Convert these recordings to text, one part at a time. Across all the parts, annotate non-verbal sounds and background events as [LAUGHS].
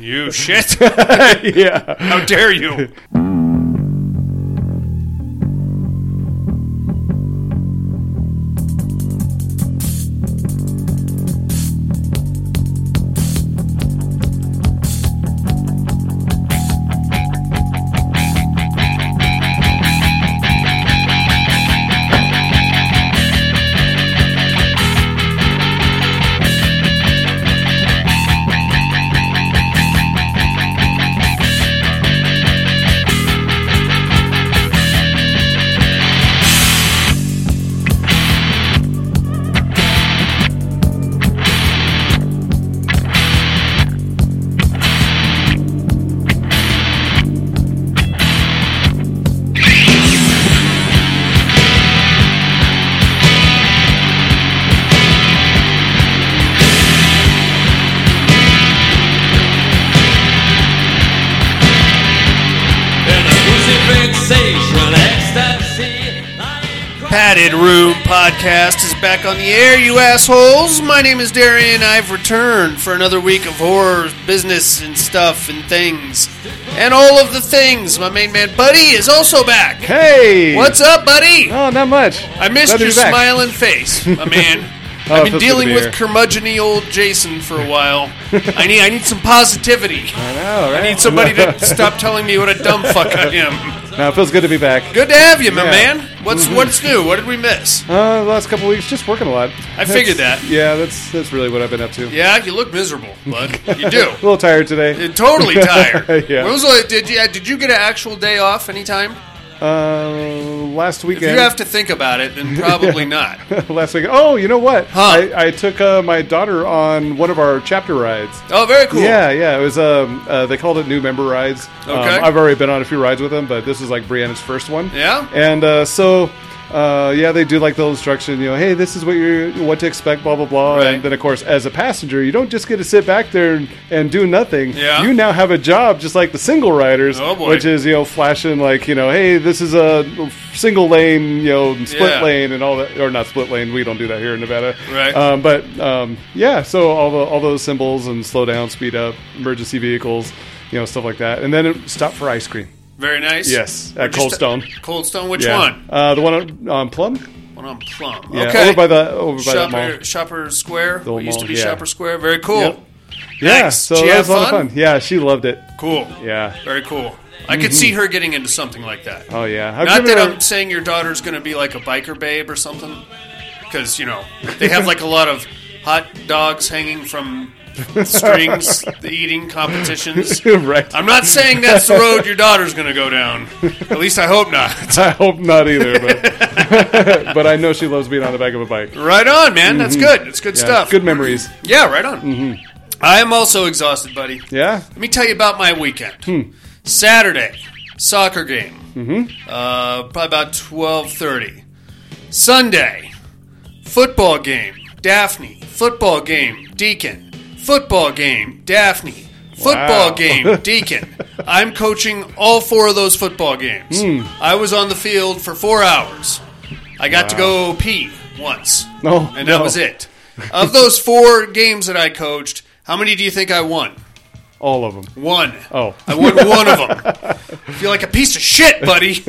You [LAUGHS] shit. yeah. How dare you? [LAUGHS] back on the air, you assholes. My name is Darian. I've returned for another week of horror, business, and stuff and things. And all of the things. My main man, Buddy, is also back. Hey. What's up, Buddy? Oh, not much. I missed Glad your smiling face, my [LAUGHS] man. Oh, I've been dealing be with curmudgeony old Jason for a while. [LAUGHS] I need I need some positivity. I know, right? I need somebody to [LAUGHS] stop telling me what a dumb fuck I am. No, it feels good to be back. Good to have you, my Yeah. man. What's what's new? What did we miss? Uh, the last couple weeks, just working a lot. I figured that. Yeah, that's that's really what I've been up to. Yeah, you look miserable, bud. You do. [LAUGHS] A little tired today. You're totally tired. [LAUGHS] Yeah. When was the, did you did you get an actual day off anytime? Uh, last If weekend. you have to think about it, then probably [LAUGHS] not. [LAUGHS] last week. Oh, you know what? Huh. I, I took uh, my daughter on one of our chapter rides. Oh, very cool. Yeah, yeah. It was um, uh, they called it new member rides. Um, Okay. I've already been on a few rides with them, but this is like Brianna's first one. Yeah? And uh, so, uh, yeah, they do like the instruction. You know, hey, this is what you what to expect. Blah blah blah. Right. And then of course, as a passenger, you don't just get to sit back there and, and do nothing. Yeah. You now have a job, just like the single riders. Oh. Which is you know flashing like you know, hey, this is a single lane, you know, split Yeah. lane and all that, or not split lane. We don't do that here in Nevada. Right. Um, but um, yeah, so all the all those symbols and slow down, speed up, emergency vehicles, you know, stuff like that, and then it, stop for ice cream. Very nice. Yes, at Cold Stone. Cold Stone. Which Yeah. one? Uh, the one on um, Plumb. One on Plumb. Yeah, okay. over by the over by that mall. Shopper, Shopper Square. old What used to mall, be yeah. Shopper Square. Very cool. Yep. Yeah, Nice. so Did that was a lot of fun? fun. Yeah, she loved it. Cool. Yeah. Very cool. I could see her getting into something like that. Oh yeah. I've Not given that her- I'm saying your daughter's going to be like a biker babe or something, because you know they have like a lot of hot dogs hanging from strings, the eating competitions. [LAUGHS] right. I'm not saying that's the road your daughter's going to go down. At least I hope not. [LAUGHS] I hope not either, but [LAUGHS] but I know she loves being on the back of a bike. Right on, man. That's good. It's good Yeah, stuff. Good memories. Yeah, right on. I am also exhausted, buddy. Yeah. Let me tell you about my weekend. Saturday, soccer game. Mm-hmm. Uh, probably about twelve thirty. Sunday, football game. Daphne, football game. Deacon, football game. Daphne, football Wow. game. [LAUGHS] Deacon. I'm coaching all four of those football games. Hmm. I was on the field for four hours. I got to go pee once. No, and that no. was it. [LAUGHS] Of those four games that I coached, how many do you think I won? All of them. One. Oh. I won one of them. I [LAUGHS] feel like a piece of shit, buddy.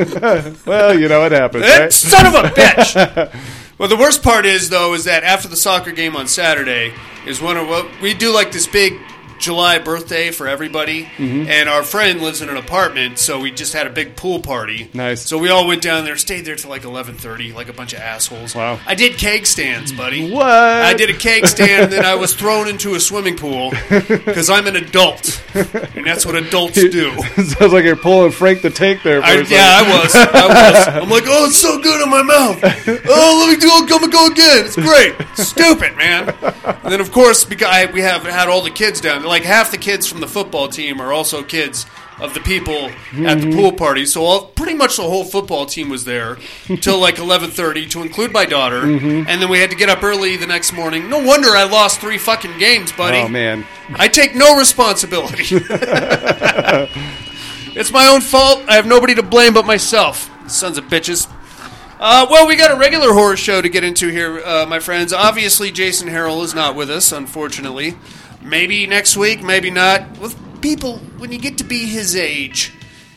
Well, you know it happens, right? son of a bitch. Well, the worst part is though is that after the soccer game on Saturday is one of what we do like this big July birthday for everybody, Mm-hmm. and our friend lives in an apartment, so we just had a big pool party. Nice. So we all went down there, stayed there till like eleven thirty, like a bunch of assholes. Wow. I did keg stands, buddy. What? I did a cake stand, and then I was thrown into a swimming pool [LAUGHS] because I'm an adult, and that's what adults do. [LAUGHS] Sounds like you're pulling Frank the Tank there. For I, a yeah, I was. I was. I'm like, oh, it's so good in my mouth. [LAUGHS] Oh, let me do it. Come and go again. It's great. Stupid, man. And then, of course, because I, we have had all the kids down. Like half the kids from the football team are also kids of the people at Mm-hmm. the pool party. So all, pretty much the whole football team was there [LAUGHS] till like 11:30, to include my daughter. Mm-hmm. And then we had to get up early the next morning. No wonder I lost three fucking games, buddy. Oh man. I take no responsibility. [LAUGHS] it's my own fault. I have nobody to blame but myself. Sons of bitches. Uh, well, we got a regular horror show to get into here, uh, my friends. Obviously, Jason Harrell is not with us, unfortunately. Maybe next week, maybe not. We'll people when you get to be his age,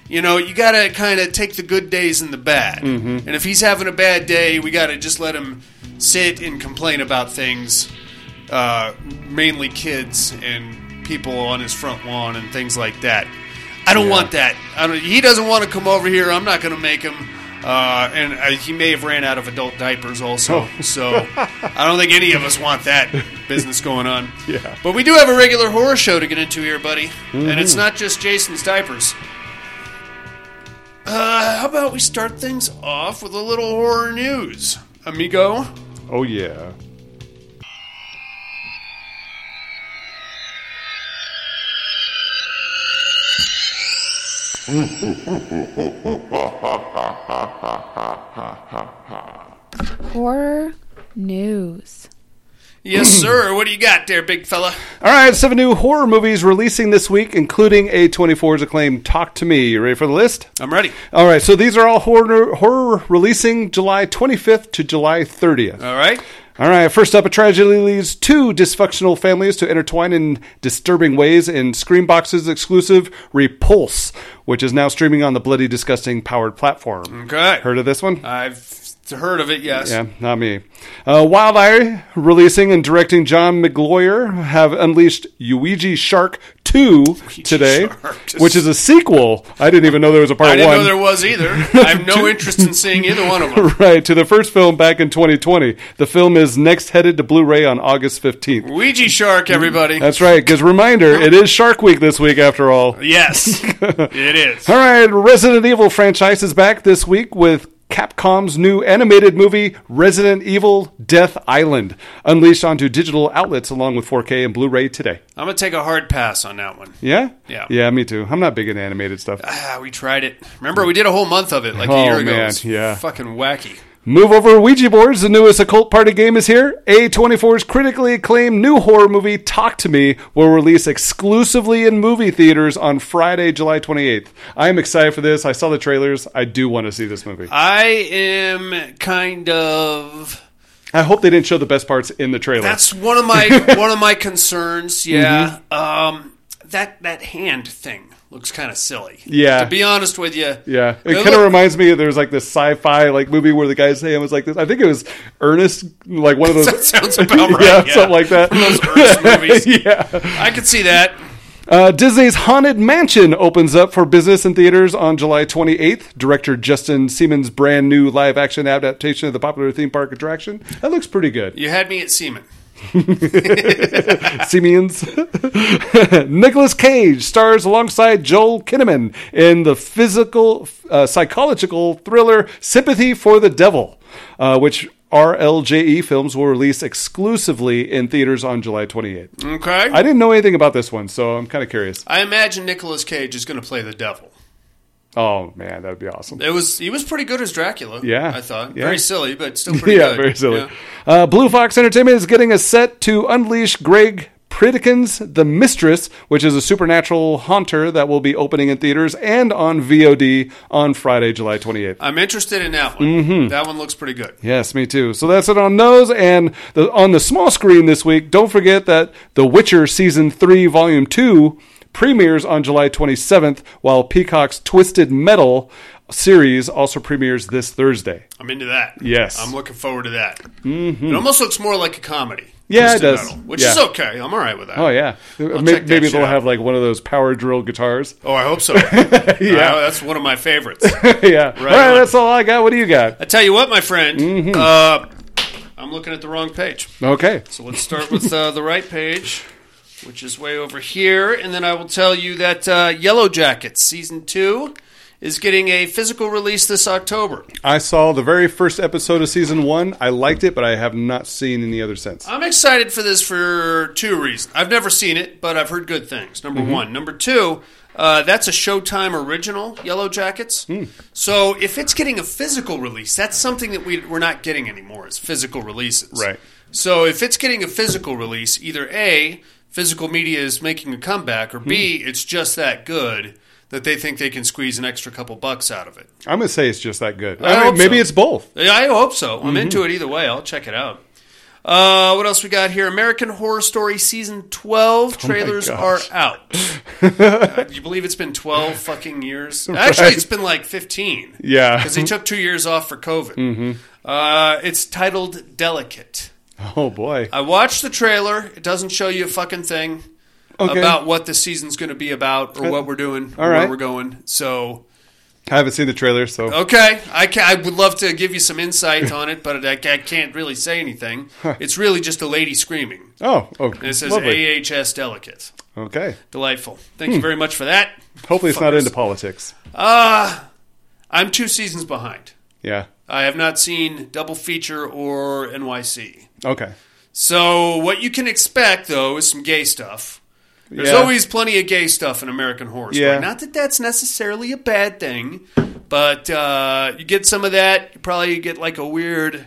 you know, you got to kind of take the good days and the bad. Mm-hmm. And if he's having a bad day, we got to just let him sit and complain about things, uh, mainly kids and people on his front lawn and things like that. I don't Yeah. want that. I don't, he doesn't want to come over here. I'm not going to make him. Uh, and uh, he may have ran out of adult diapers also. Oh. So I don't think any of us want that [LAUGHS] business going on. Yeah. But we do have a regular horror show to get into here, buddy. And Mm-hmm. it's not just Jason's diapers. Uh, how about we start things off with a little horror news, amigo? Oh yeah. Horror news. Yes, [CLEARS THROAT] sir. What do you got there, big fella? All right, seven new horror movies releasing this week, including A24's acclaimed Talk to Me. You ready for the list? I'm ready. All right, so these are all horror, horror releasing July 25th to July 30th. All right. All right, first up, a tragedy leads two dysfunctional families to intertwine in disturbing ways in Screambox's exclusive Repulse, which is now streaming on the Bloody Disgusting powered platform. Okay. Heard of this one? I've heard of it, yes. Yeah, not me. Uh, Wild Eye, releasing and directing John McGloyer, have unleashed Ouija Shark 2 today, which is a sequel. I didn't even know there was a part I didn't one. know there was either. [LAUGHS] I have no interest in seeing either one of them. [LAUGHS] right, to the first film back in 2020. The film is next headed to Blu ray on August 15th. Ouija Shark, everybody. That's right, because reminder, it is Shark Week this week after all. yes, [LAUGHS] it is. All right, Resident Evil franchise is back this week with Capcom's new animated movie Resident Evil Death Island, unleashed onto digital outlets along with 4K and Blu-ray today. I'm going to take a hard pass on that one. Yeah? Yeah. Yeah, me too. I'm not big into animated stuff. Ah, we tried it. Remember, we did a whole month of it like a Oh, year ago. man, yeah. Fucking wacky. Move over Ouija boards. The newest occult party game is here. A24's critically acclaimed new horror movie Talk to Me will release exclusively in movie theaters on Friday, July 28th. I am excited for this. I saw the trailers. I do want to see this movie. I am kind of. I hope they didn't show the best parts in the trailer. That's one of my [LAUGHS] one of my concerns. Yeah. Mm-hmm. Um, that that hand thing looks kind of silly. Yeah. To be honest with you. Yeah, it kind of reminds me. There's like this sci-fi like movie where the guy's hand was like this. I think it was Ernest, like one of those. [LAUGHS] That sounds about [LAUGHS] right. yeah, yeah, something like that. One of those Ernest [LAUGHS] movies. yeah. I could see that. Uh, Disney's Haunted Mansion opens up for business in theaters on July 28th. Director Justin Simien's brand new live-action adaptation of the popular theme park attraction. That looks pretty good. You had me at Seaman. [LAUGHS] Simien. [LAUGHS] Nicolas Cage stars alongside Joel Kinnaman in the physical, uh, psychological thriller Sympathy for the Devil, uh, which RLJE films will release exclusively in theaters on July 28th. Okay. I didn't know anything about this one, so I'm kind of curious. I imagine Nicolas Cage is going to play the devil. Oh man, that would be awesome. It was he was pretty good as Dracula. Yeah. I thought Yeah. very silly, but still [LAUGHS] pretty yeah, good. very silly. Yeah. Uh, Blue Fox Entertainment is getting a set to unleash Greg Pritikin's The Mistress, which is a supernatural haunter that will be opening in theaters and on VOD on Friday, July 28th. I'm interested in that one. Mm-hmm. That one looks pretty good. Yes, me too. So that's it on those. And the, on the small screen this week, don't forget that The Witcher Season 3, Volume 2 premieres on July 27th, while Peacock's Twisted Metal series also premieres this Thursday. I'm into that. Yes. I'm looking forward to that. Mm-hmm. It almost looks more like a comedy. Yeah, it does. Metal, which Yeah. is okay. I'm all right with that. Oh, yeah. I'll Maybe, maybe they'll out. have like one of those power drill guitars. Oh, I hope so. [LAUGHS] yeah, that's one of my favorites. [LAUGHS] yeah. all right, on. that's all I got. What do you got? I tell you what, my friend. Mm-hmm. Uh, I'm looking at the wrong page. Okay. So let's start with uh, the right page, which is way over here, and then I will tell you that uh, Yellowjackets season two is getting a physical release this October. I saw the very first episode of season one. I liked it, but I have not seen any other since. I'm excited for this for two reasons. I've never seen it, but I've heard good things. Number one. Number two, uh, that's a Showtime original, Yellowjackets. So if it's getting a physical release, that's something that we, we're not getting anymore, is physical releases. Right. So if it's getting a physical release, either A, physical media is making a comeback, or B, it's just that good that they think they can squeeze an extra couple bucks out of it. I'm gonna say it's just that good. I I maybe so. it's both. I hope so. I'm into it either way. I'll check it out. Uh, what else we got here? American Horror Story season twelve trailers are out. [LAUGHS] uh, do you believe it's been twelve fucking years? [LAUGHS] Actually, it's been like fifteen. Yeah. because they took two years off for COVID. Uh, it's titled Delicate. [LAUGHS] Oh boy. I watched the trailer. It doesn't show you a fucking thing Okay. about what the season's going to be about or what we're doing, or All where we're going. So I haven't seen the trailer, so Okay, I, ca I would love to give you some insight on it, but I, I can't really say anything. It's really just a lady screaming. oh, okay. And it says lovely. AHS Delicate. Okay. Delightful. Thank you very much for that. Hopefully, it's not into politics. Uh, I'm two seasons behind. Yeah. I have not seen Double Feature or NYC. Okay. So what you can expect, though, is some gay stuff. There's Yeah. always plenty of gay stuff in American Horror Story. Yeah. Not that that's necessarily a bad thing, but uh, you get some of that. You probably get like a weird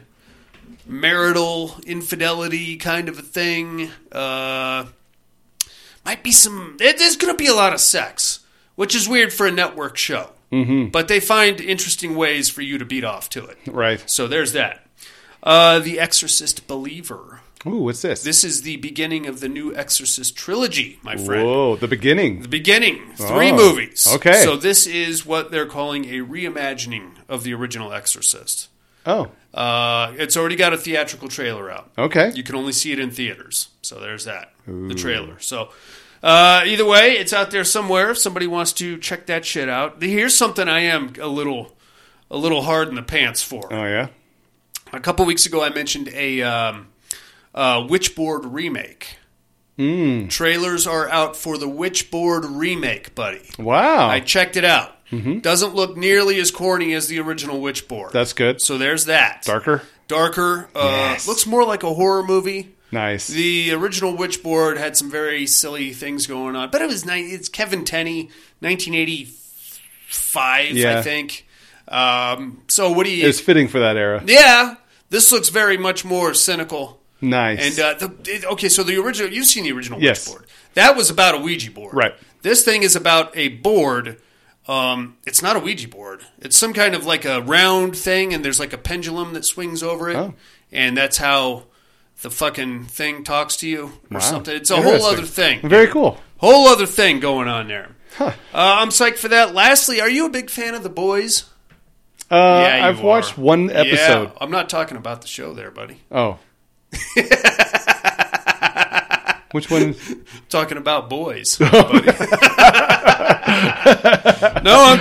marital infidelity kind of a thing. Uh, might be some. There's going to be a lot of sex, which is weird for a network show. Mm-hmm. But they find interesting ways for you to beat off to it. Right. So there's that. Uh, the Exorcist Believer. Ooh, what's this? This is the beginning of the new Exorcist trilogy, my friend. Whoa, the beginning. The beginning, three Oh, movies. okay. So this is what they're calling a reimagining of the original Exorcist. Oh, Uh, it's already got a theatrical trailer out. okay. You can only see it in theaters. So there's that. The trailer. So uh, either way, it's out there somewhere. If somebody wants to check that shit out, here's something I am a little, a little hard in the pants for. Oh yeah. A couple weeks ago, I mentioned a um, uh, Witchboard remake. Mm. Trailers are out for the Witchboard remake, buddy. Wow. I checked it out. Doesn't look nearly as corny as the original Witchboard. That's good. so there's that. Darker. Darker. Uh, Yes. Looks more like a horror movie. Nice. The original Witchboard had some very silly things going on, but it was ni- it's Kevin Tenney, 1985, Yeah. I think. Um, so what do you? it was fitting for that era. Yeah, this looks very much more cynical. Nice. And uh, the, it- okay, so the original, you've seen the original Yes. board. That was about a Ouija board. Right. This thing is about a board. Um, it's not a Ouija board. It's some kind of like a round thing, and there's like a pendulum that swings over it, Oh. and that's how the fucking thing talks to you or Wow. something. It's a whole other thing. Very cool. Whole other thing going on there. Huh. Uh, I'm psyched for that. Lastly, are you a big fan of The Boys? Uh, Yeah, I've watched one episode. Yeah, I'm not talking about the show there, buddy. Oh. [LAUGHS] Which one? talking about boys. [LAUGHS] no, I'm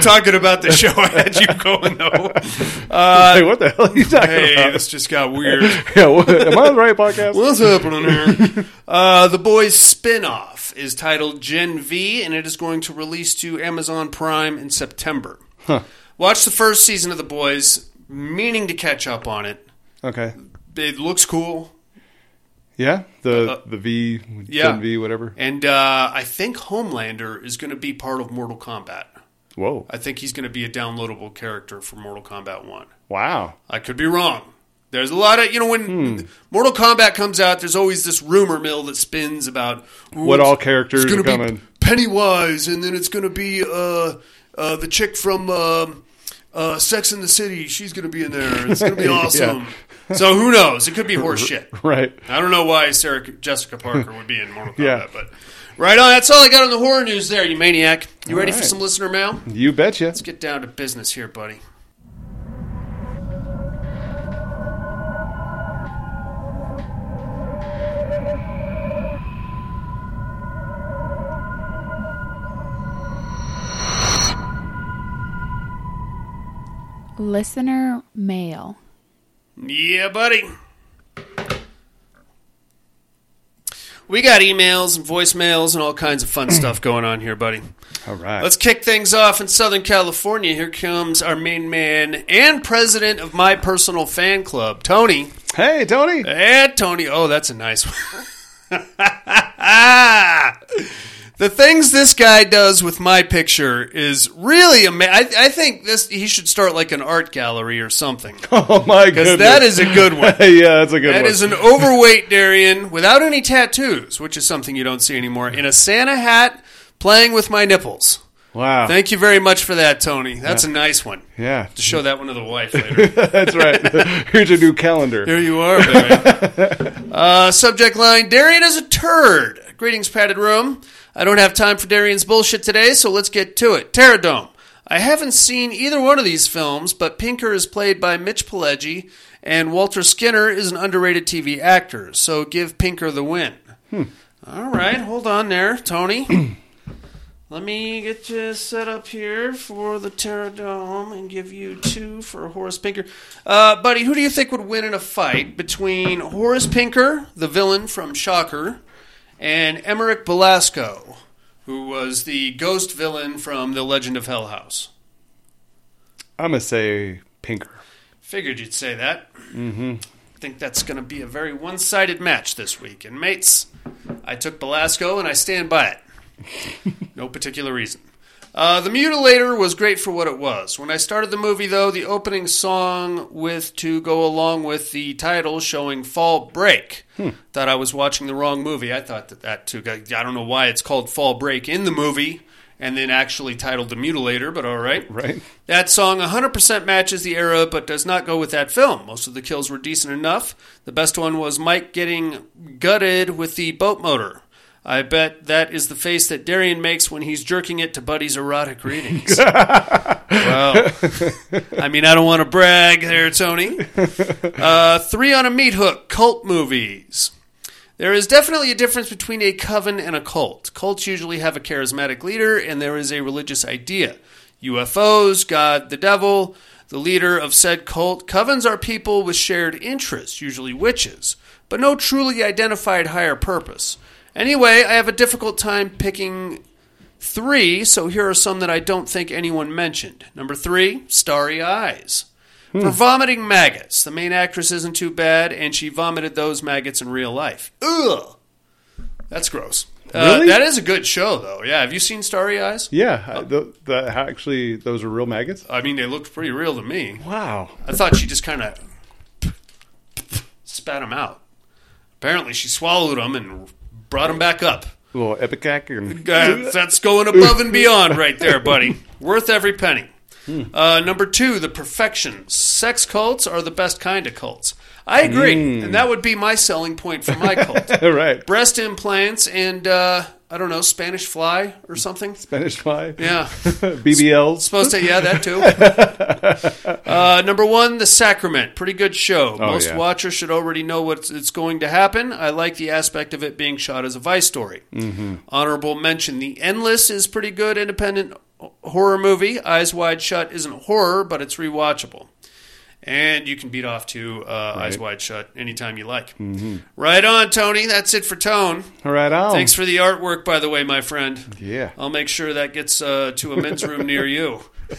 talking about the show I had you going though. hey, what the hell are you talking Hey, about? this just got weird. [LAUGHS] Yeah, what, am I on the right podcast? What's happening here? Uh, the Boys spin-off is titled Gen V, and it is going to release to Amazon Prime in September. Huh. Watch the first season of The Boys, meaning to catch up on it. Okay. It looks cool, Yeah, the Uh, the V, yeah. Gen V, whatever. and uh, I think Homelander is going to be part of Mortal Kombat. Whoa! I think he's going to be a downloadable character for Mortal Kombat One. Wow. I could be wrong. There's a lot of you know when Hmm. Mortal Kombat comes out, there's always this rumor mill that spins about What all characters are be coming? Pennywise, and then it's going to be uh, uh, the chick from um uh, Sex in the City. She's going to be in there. It's going to be [LAUGHS] Yeah. awesome. So who knows? It could be horse shit. Right. I don't know why Sarah Jessica Parker would be in Mortal [LAUGHS] Kombat, Yeah. but right on. That's all I got on the horror news. There, you maniac. You ready for some listener mail? You betcha. Let's get down to business here, buddy. Listener mail. Yeah, buddy. We got emails and voicemails and all kinds of fun stuff going on here, buddy. All right. Let's kick things off in Southern California. Here comes our main man and president of my personal fan club, Tony. hey, Tony. Hey, Tony. Oh, that's a nice one. [LAUGHS] Ah! The things this guy does with my picture is really amazing. I, I think this he should start like an art gallery or something. [LAUGHS] Oh my goodness. that is a good one. [LAUGHS] yeah, that's a good That one. is an overweight Darian without any tattoos, which is something you don't see anymore, in a Santa hat playing with my nipples. Wow. Thank you very much for that, Tony. That's a nice one. yeah. To show that one to the wife [LAUGHS] later. That's right. Here's your new calendar. There you are, uh, subject line Darian is a turd. Greetings, padded room. I don't have time for Darian's bullshit today, so let's get to it. Terradome. I haven't seen either one of these films, but Pinker is played by Mitch Pileggi, and Walter Skinner is an underrated TV actor, so give Pinker the win. All right, hold on there, Tony. [CLEARS THROAT] Let me get you set up here for the Terradome and give you two for Horace Pinker. Uh, buddy, who do you think would win in a fight between Horace Pinker, the villain from Shocker, and Emeric Belasco, who was the ghost villain from The Legend of Hell House? I'm going to say Pinker. Figured you'd say that. Mm-hmm. I think that's going to be a very one sided match this week. And, mates, I took Belasco and I stand by it. [LAUGHS] no particular reason. Uh, the Mutilator was great for what it was. When I started the movie, though, the opening song with to go along with the title showing "Fall Break," thought I was watching the wrong movie. I thought that that too. I don't know why it's called "Fall Break" in the movie, and then actually titled "The Mutilator," but all right. Right? That song 100% matches the era, but does not go with that film. Most of the kills were decent enough. The best one was Mike getting gutted with the boat motor. I bet that is the face that Darian makes when he's jerking it to Buddy's erotic readings. [LAUGHS] well, I mean, I don't want to brag there, Tony. Uh, three on a meat hook cult movies. There is definitely a difference between a coven and a cult. Cults usually have a charismatic leader, and there is a religious idea. UFOs, God, the devil, the leader of said cult. Covens are people with shared interests, usually witches, but no truly identified higher purpose. Anyway, I have a difficult time picking three, so here are some that I don't think anyone mentioned. Number three, Starry Eyes. For vomiting maggots. The main actress isn't too bad, and she vomited those maggots in real life. Ugh. That's gross. Uh, Really? that is a good show, though. Yeah, have you seen Starry Eyes? Yeah. I- The, the, actually, those are real maggots? I mean, they looked pretty real to me. Wow. I thought she just kind of spat them out. Apparently, she swallowed them and brought them back up. A little ipecac. And, Uh, that's going above and beyond right there, buddy. Worth every penny. Uh, number two, the perfection. Sex cults are the best kind of cults. I agree, and that would be my selling point for my cult. [LAUGHS] right. Breast implants and uh, I don't know Spanish fly or something. Spanish fly. Yeah, [LAUGHS] BBLs. supposed to. Yeah, that too. [LAUGHS] uh, number one, The Sacrament. Pretty good show. Oh, Most yeah. watchers should already know what's it's going to happen. I like the aspect of it being shot as a Vice story. Mm-hmm. Honorable mention: The Endless is pretty good independent horror movie. Eyes Wide Shut isn't horror, but it's rewatchable. And you can beat off to uh, Eyes Wide Shut anytime you like. Mm-hmm. Right on, Tony. That's it for Tone. All right on. Thanks for the artwork, by the way, my friend. Yeah. I'll make sure that gets uh, to a men's room near you [LAUGHS]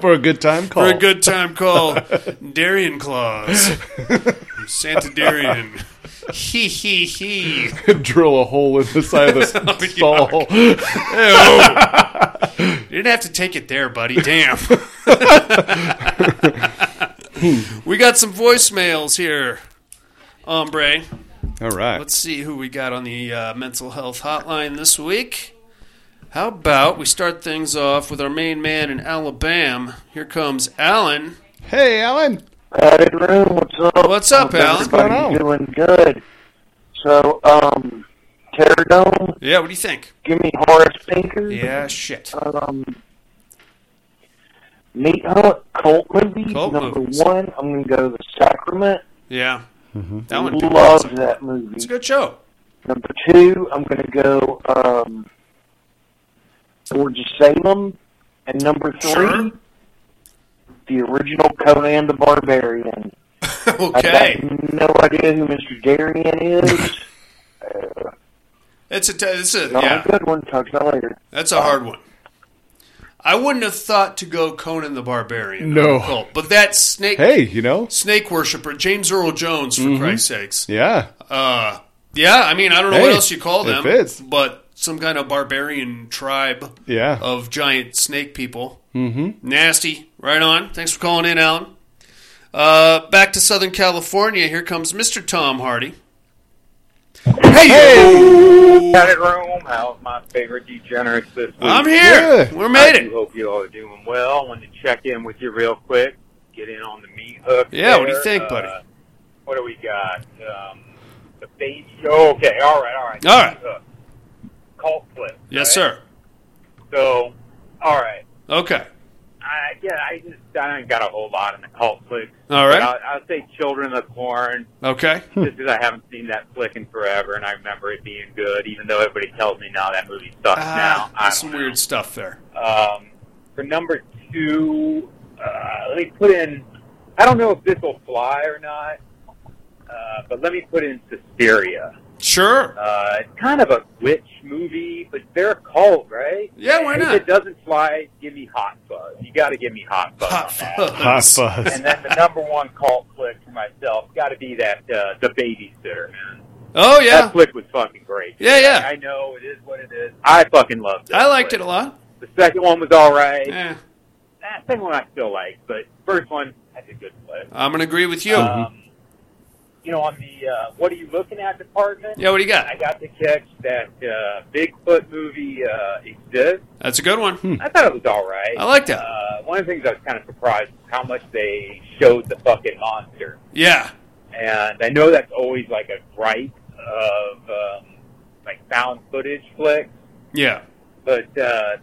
For a good time call. for a good time call. [LAUGHS] Darian Claus, [LAUGHS] Santa Darian. He he he. [LAUGHS] Drill a hole in the side of the [LAUGHS] Oh, stall. Ew. You didn't have to take it there, buddy. Damn. [LAUGHS] we got some voicemails here, hombre. All right. Let's see who we got on the uh, mental health hotline this week. How about we start things off with our main man in Alabama? Here comes Alan. Hey, Alan. Padded room, what's up? What's up, Hope Alan? What's going on? doing good. So, um, Terradome, Yeah, what do you think? give me Horace Pinker. Yeah, shit. Um, Meat Hunt, cult movie. Cult Number movies. one, I'm going to go to The Sacrament. Yeah, Mm-hmm. that one. people Love like. that movie. It's a good show. Number two, I'm going to go um, George Salem. And number three, Sure. The original Conan the Barbarian. okay, [LAUGHS] I got no idea who Mr. Darian is. [LAUGHS] uh, it's a t- it's a yeah. a good one. Talk to you later. That's a hard one. I wouldn't have thought to go Conan the Barbarian. No. cult, but that snake Hey, you know? snake worshiper James Earl Jones, for Christ's sakes. Yeah. Uh, yeah, I mean, I don't know what else you call it them, fits. but some kind of barbarian tribe Yeah. of giant snake people. Mm-hmm. Nasty. Right on. Thanks for calling in, Alan. Uh, back to Southern California. Here comes Mr. Tom Hardy. Hey! hey! Planet Room, how's my favorite degenerates this week? I'm here. Good. We made I do it. hope you all are doing well. I wanted to check in with you real quick, get in on the meat hook. Yeah, what do you there. think, Uh, buddy? what do we got? Um, the baby. Oh, okay, all right, all right. All right. Meat hook. Cult flip. Yes, right? sir. So, all right. Okay. I, yeah, I just I ain't got a whole lot in the cult flicks. All right. I'll, I'll say Children of the Corn, Okay. just because I haven't seen that flick in forever, and I remember it being good, even though everybody tells me now that movie sucks now. Ah, I some know. weird stuff there. Um, for number two, uh, let me put in. I don't know if this will fly or not, uh, but let me put in Suspiria. Sure. Uh, it's kind of a witch movie, but they're a cult, right? Yeah, why not? If it doesn't fly, give me Hot Fuzz. You got to give me Hot Fuzz. Hot on that. fuzz. Hot buzz. And then the number one cult flick for myself got to be that uh, the babysitter, man. Oh yeah. That flick was fucking great. Yeah, yeah. I, I know it is what it is. I fucking loved it. I liked it a lot. The second one was all right. Yeah. That second one I still like, but first one that's a good flick. I'm gonna agree with you. Um, you know, on the uh, what are you looking at department? yeah. What do you got? I got to catch that uh, Bigfoot movie uh, exists. That's a good one. I thought it was all right. I liked it. Uh, one of the things I was kind of surprised was how much they showed the fucking monster, Yeah. and I know that's always like a gripe of um, like found footage flicks, Yeah. but uh,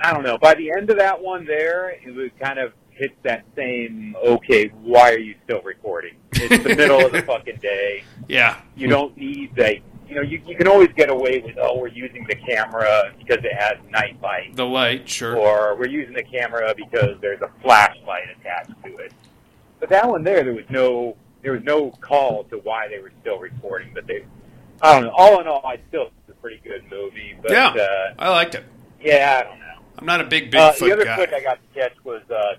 I don't know. By the end of that one, there it was kind of hit that same. Okay, why are you still recording? It's the [LAUGHS] middle of the fucking day. Yeah. You don't need like you know you, you can always get away with oh we're using the camera because it has night light The light. Sure. or we're using the camera because there's a flashlight attached to it. But that one there, there was no there was no call to why they were still recording. But they, I don't know. All in all, I still it's a pretty good movie. But Yeah. uh, I liked it. yeah, I don't know. I'm not a big Uh, Bigfoot the other guy. flick I got to catch was uh,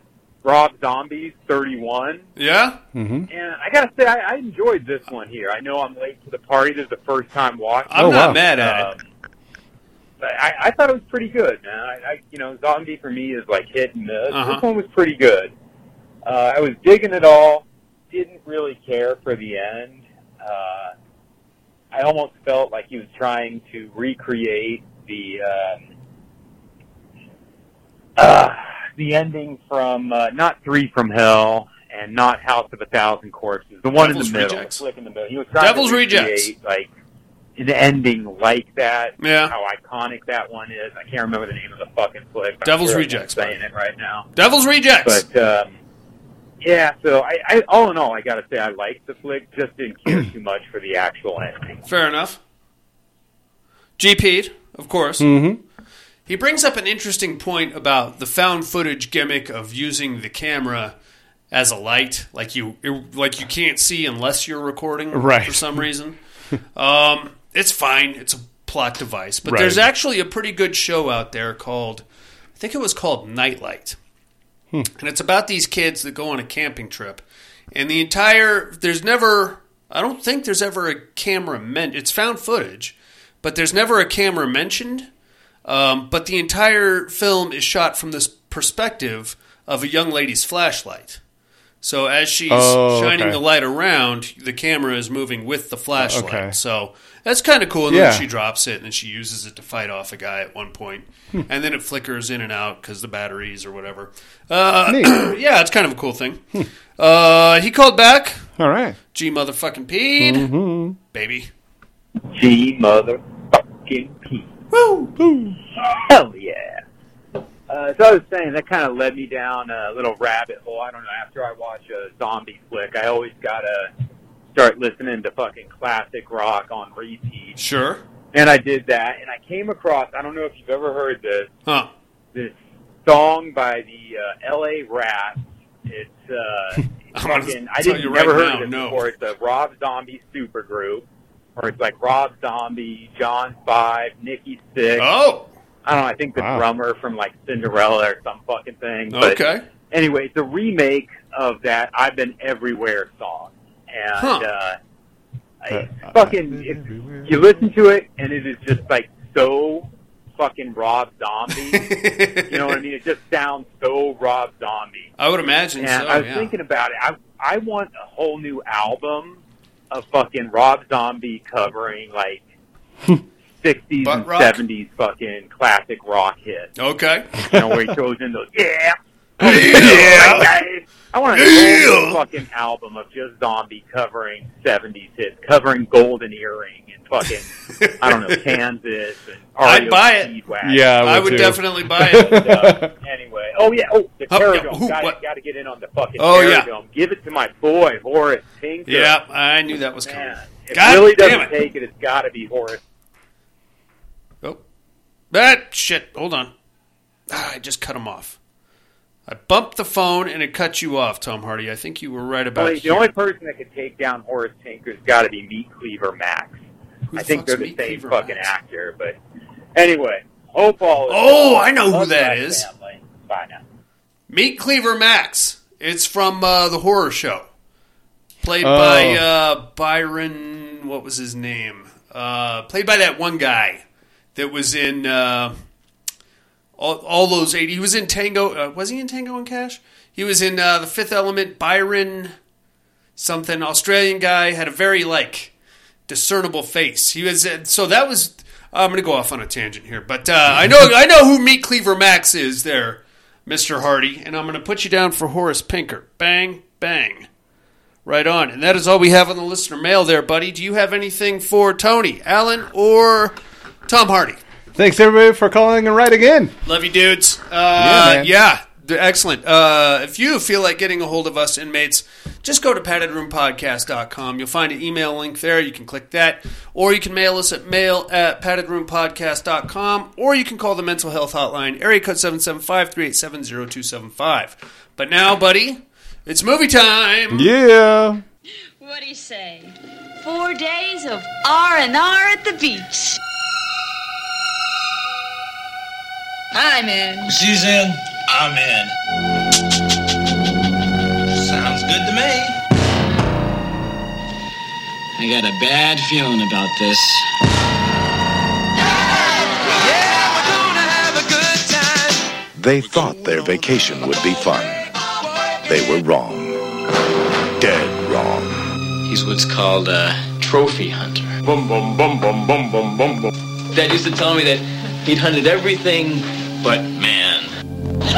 Rob Zombie's 31. yeah. hmm And I gotta say, I, I enjoyed this one here. I know I'm late to the party. This is the first time watching. I'm Oh, not wow. mad at it. Um, but I, I thought it was pretty good, man. I, I, you know, zombie for me is like hit and miss. Uh-huh. This one was pretty good. Uh, I was digging it all. Didn't really care for the end. Uh, I almost felt like he was trying to recreate the um, uh, the ending from uh, not Three from Hell and not House of a Thousand Corpses. The one Devil's in the middle, Rejects. the flick in the middle. He was trying Devil's to Rejects. like an ending like that. Yeah. How iconic that one is. I can't remember the name of the fucking flick. Devil's I'm sure Rejects, I'm saying it right now. Devil's Rejects. But um, yeah, so I, I all in all, I got to say I liked the flick. Just didn't care too much for the actual ending. Fair enough. GP'd, of course. hmm He brings up an interesting point about the found footage gimmick of using the camera as a light, like you like you can't see unless you're recording Right. for some reason. [LAUGHS] um, it's fine; it's a plot device. But Right. there's actually a pretty good show out there called, I think it was called Nightlight, and it's about these kids that go on a camping trip, and the entire there's never I don't think there's ever a camera meant. It's found footage, but there's never a camera mentioned. Um, but the entire film is shot from this perspective of a young lady's flashlight. So as she's Oh, shining okay. the light around, the camera is moving with the flashlight. Okay. So that's kind of cool. And Yeah. then she drops it and then she uses it to fight off a guy at one point. Hmm. and then it flickers in and out because the batteries or whatever. Uh, [CLEARS THROAT] yeah, it's kind of a cool thing. Hmm. Uh, he called back. All right. G motherfucking peed. Mm-hmm. Baby. G motherfucking P. Woo! Hell yeah. Uh, so I was saying that kind of led me down a little rabbit hole. I don't know. After I watch a zombie flick, I always gotta start listening to fucking classic rock on repeat. Sure. And I did that, and I came across. I don't know if you've ever heard this. Huh. This song by the uh, L.A. Rats. It's uh, [LAUGHS] I'm gonna fucking. I didn't you never right heard now, of it no. before. It's a Rob Zombie supergroup, or it's like Rob Zombie, John Five, Nikki Sixx. Oh, I don't know. I think the Wow. drummer from like Cinderella or some fucking thing. But okay. anyway, it's a remake of that "I've Been Everywhere" song, and Huh. uh, I, Uh, fucking if you listen to it, and it is just like so fucking Rob Zombie. [LAUGHS] you know what I mean? It just sounds so Rob Zombie. I would imagine And so. I was yeah. thinking about it. I I want a whole new album of fucking Rob Zombie covering like [LAUGHS] 60s and 70s fucking classic rock hits. Okay. You know, where he throws in those, yeah. Yeah. [LAUGHS] I want a Yeah. whole fucking album of just Zombie covering 70s hits, covering Golden Earring and fucking, I don't know, [LAUGHS] Kansas and I'd buy it. Speedwagon. Yeah, I would too. definitely buy it. And, uh, anyway, oh yeah, oh the Oh, yeah, Terradome. who- got to get in on the fucking Oh, yeah. Give it to my boy Horace Pinker. Yeah, I knew that was coming. man. If God damn doesn't it. take it, it's got to be Horace. Oh, that shit. Hold on. Ah, I just cut him off. I bumped the phone and it cut you off, Tom Hardy. I think you were right about Well, the here. only person that could take down Horace Pinker's got to be Meat Cleaver Max. Who I think they're the same Cleaver fucking Max? actor, but anyway, hope all. Is Oh. I know who that is. Bye now. Meat Cleaver Max. It's from uh, the horror show. Played Oh. by uh, Byron. What was his name? Uh, played by that one guy that was in uh, all, all those 80. He was in Tango. Uh, was he in Tango and Cash? He was in uh, The Fifth Element. Byron something. Australian guy. Had a very, like, discernible face. He was. Uh, so that was. I'm going to go off on a tangent here. But uh, I know I know who Meat Cleaver Max is there. Mr. Hardy, and I'm going to put you down for Horace Pinker. Bang, bang. Right on. And that is all we have on the listener mail there, buddy. Do you have anything for Tony, Alan, or Tom Hardy? Thanks everybody for calling and writing in. Love you, dudes. Uh, Yeah, yeah, they're excellent. Uh, if you feel like getting a hold of us, inmates, just go to paddedroompodcast.com. You'll find an email link there. You can click that. Or you can mail us at mail at paddedroompodcast.com. Or you can call the mental health hotline, area code 775-387-0275. But now, buddy, it's movie time. Yeah. What do you say? Four days of R and R at the beach. I'm in. She's in. I'm in. Sounds good to me. I got a bad feeling about this. Yeah, we're gonna have a good time. They thought their vacation would be fun. They were wrong. Dead wrong. He's what's called a trophy hunter. Bum bum bum bum bum bum bum bum. Dad used to tell me that he'd hunted everything but man. Hey,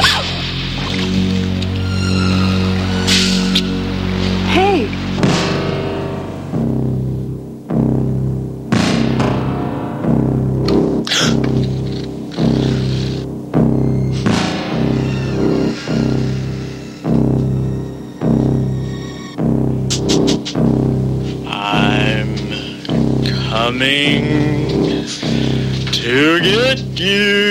I'm coming to get you.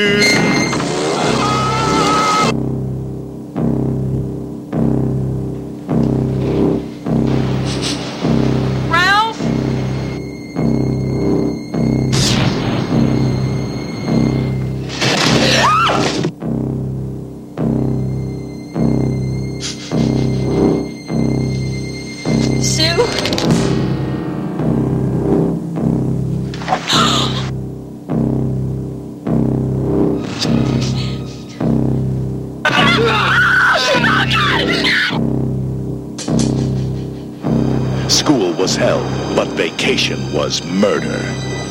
Was murder.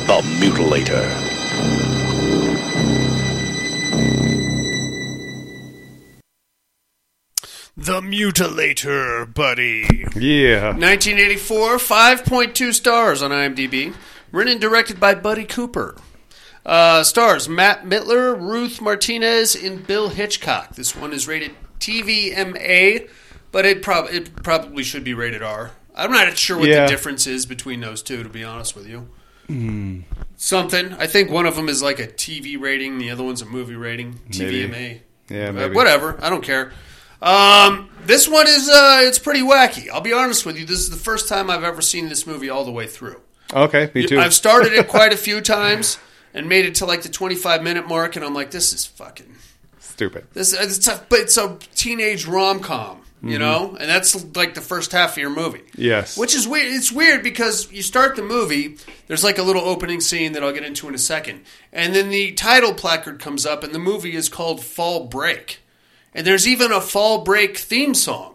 The Mutilator. The Mutilator, buddy. Yeah. 1984, 5.2 stars on IMDb. Written and directed by Buddy Cooper. Uh, stars Matt Mitler, Ruth Martinez, and Bill Hitchcock. This one is rated TVMA, but it, prob- it probably should be rated R. I'm not sure what Yeah. the difference is between those two, to be honest with you. Something. I think one of them is like a TV rating, the other one's a movie rating. Maybe. TVMA. Yeah, Uh, whatever. I don't care. Um, this one is uh, it's pretty wacky. I'll be honest with you. This is the first time I've ever seen this movie all the way through. Okay, me too. I've started it [LAUGHS] quite a few times and made it to like the 25 minute mark, and I'm like, this is fucking Stupid. this. It's a, but it's a teenage rom com, you know, and that's like the first half of your movie. Mm-hmm. Yes. Which is weird. It's weird because you start the movie, there's like a little opening scene that I'll get into in a second. And then the title placard comes up, and the movie is called Fall Break. And there's even a Fall Break theme song.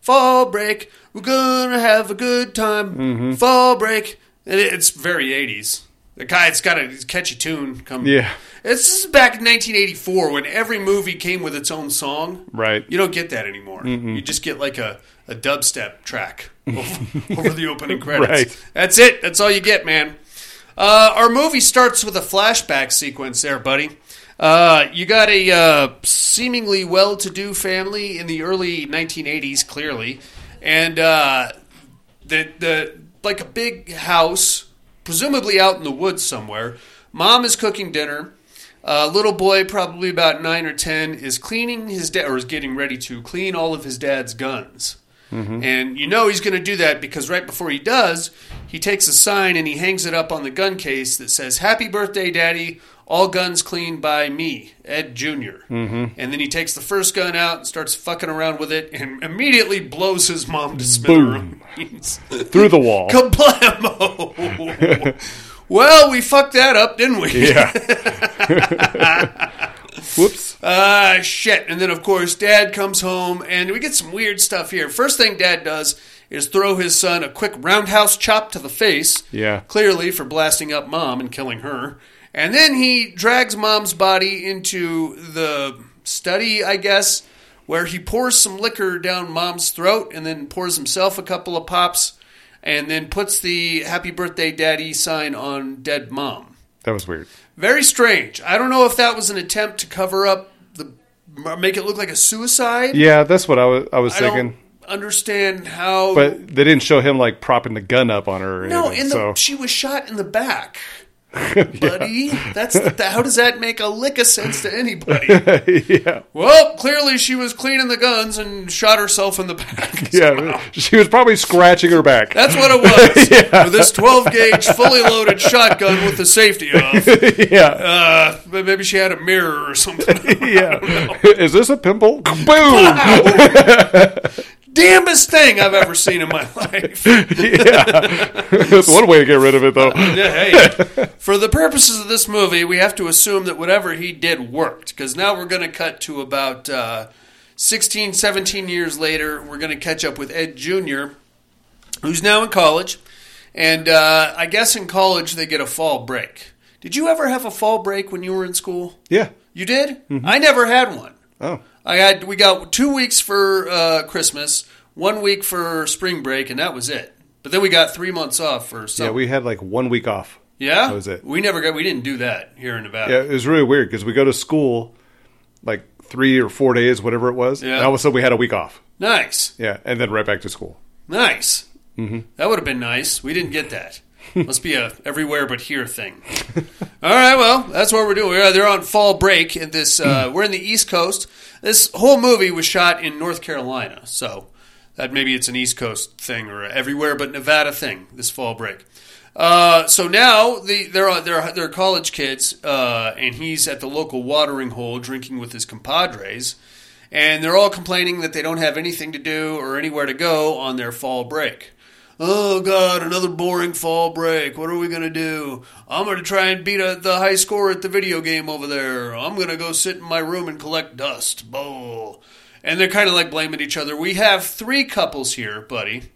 fall break. We're gonna have a good time. Mm-hmm. Fall break. And it's very eighties. The guy, it's got a catchy tune. Come, Yeah. This is back in 1984 when every movie came with its own song. Right. You don't get that anymore. You just get like a, a dubstep track [LAUGHS] over, over the opening credits. Right. That's it. That's all you get, man. Uh, our movie starts with a flashback sequence there, buddy. Uh, you got a uh, seemingly well to do family in the early 1980s, clearly. And uh, the, the like a big house, presumably out in the woods somewhere. Mom is cooking dinner. Uh, little boy, probably about nine or ten, is cleaning his dad, or is getting ready to clean all of his dad's guns. And you know he's going to do that because right before he does, he takes a sign and he hangs it up on the gun case that says, Happy birthday, Daddy. All guns cleaned by me, Ed junior Mm-hmm. And then he takes the first gun out and starts fucking around with it and immediately blows his mom to smithereens. Through the wall. [LAUGHS] Kablamo! [LAUGHS] well, we fucked that up, didn't we? Yeah. [LAUGHS] Whoops. Ah, shit. And then, of course, dad comes home, and we get some weird stuff here. First thing dad does is throw his son a quick roundhouse chop to the face. Yeah. Clearly for blasting up mom and killing her. And then he drags mom's body into the study, I guess, where he pours some liquor down mom's throat and then pours himself a couple of pops and then puts the happy birthday daddy sign on dead mom. That was weird. Very strange. I don't know if that was an attempt to cover up the make it look like a suicide. Yeah, that's what I was I was I thinking. don't understand how. But they didn't show him like propping the gun up on her. Or no, anything, in the so she was shot in the back, [LAUGHS] buddy. That's the, how does that make a lick of sense to anybody? [LAUGHS] yeah, well, clearly she was cleaning the guns and shot herself in the back. [LAUGHS] yeah. She was probably scratching her back. That's what it was. With this 12 gauge, fully loaded shotgun with the safety off. yeah, Uh, but maybe she had a mirror or something. yeah. Is this a pimple? Boom. Damnest thing I've ever seen in my [LAUGHS] life. yeah. That's [LAUGHS] one way to get rid of it, though. Yeah, hey, for the purposes of this movie, we have to assume that whatever he did worked. Because now we're going to cut to about uh, 16, 17 years later. We're going to catch up with Ed Jr., who's now in college. And uh, I guess in college they get a fall break. Did you ever have a fall break when you were in school? Yeah. You did? I never had one. Oh, I had we got two weeks for uh, Christmas, one week for spring break, and that was it. But then we got three months off for summer. yeah. We had like one week off. Yeah, That was it. We never got. We didn't do that here in Nevada. Yeah, it was really weird because we go to school like three or four days, whatever it was. Yeah. And all of a sudden we had a week off. Nice, Yeah, and then right back to school. nice. That would have been nice. We didn't get that. Must be a everywhere but here thing. All right, well, that's what we're doing. We're, they're on fall break, In this uh, [CLEARS THROAT] we're in the East Coast. This whole movie was shot in North Carolina, so that maybe it's an East Coast thing or a everywhere but Nevada thing. This fall break. Uh, so now the, they're they're they're college kids, uh, and he's at the local watering hole drinking with his compadres, and they're all complaining that they don't have anything to do or anywhere to go on their fall break. Oh God, another boring fall break. What are we gonna do? I'm gonna try and beat a, the high score at the video game over there. I'm gonna go sit in my room and collect dust. Bull. And they're kind of like blaming each other. We have three couples here, buddy.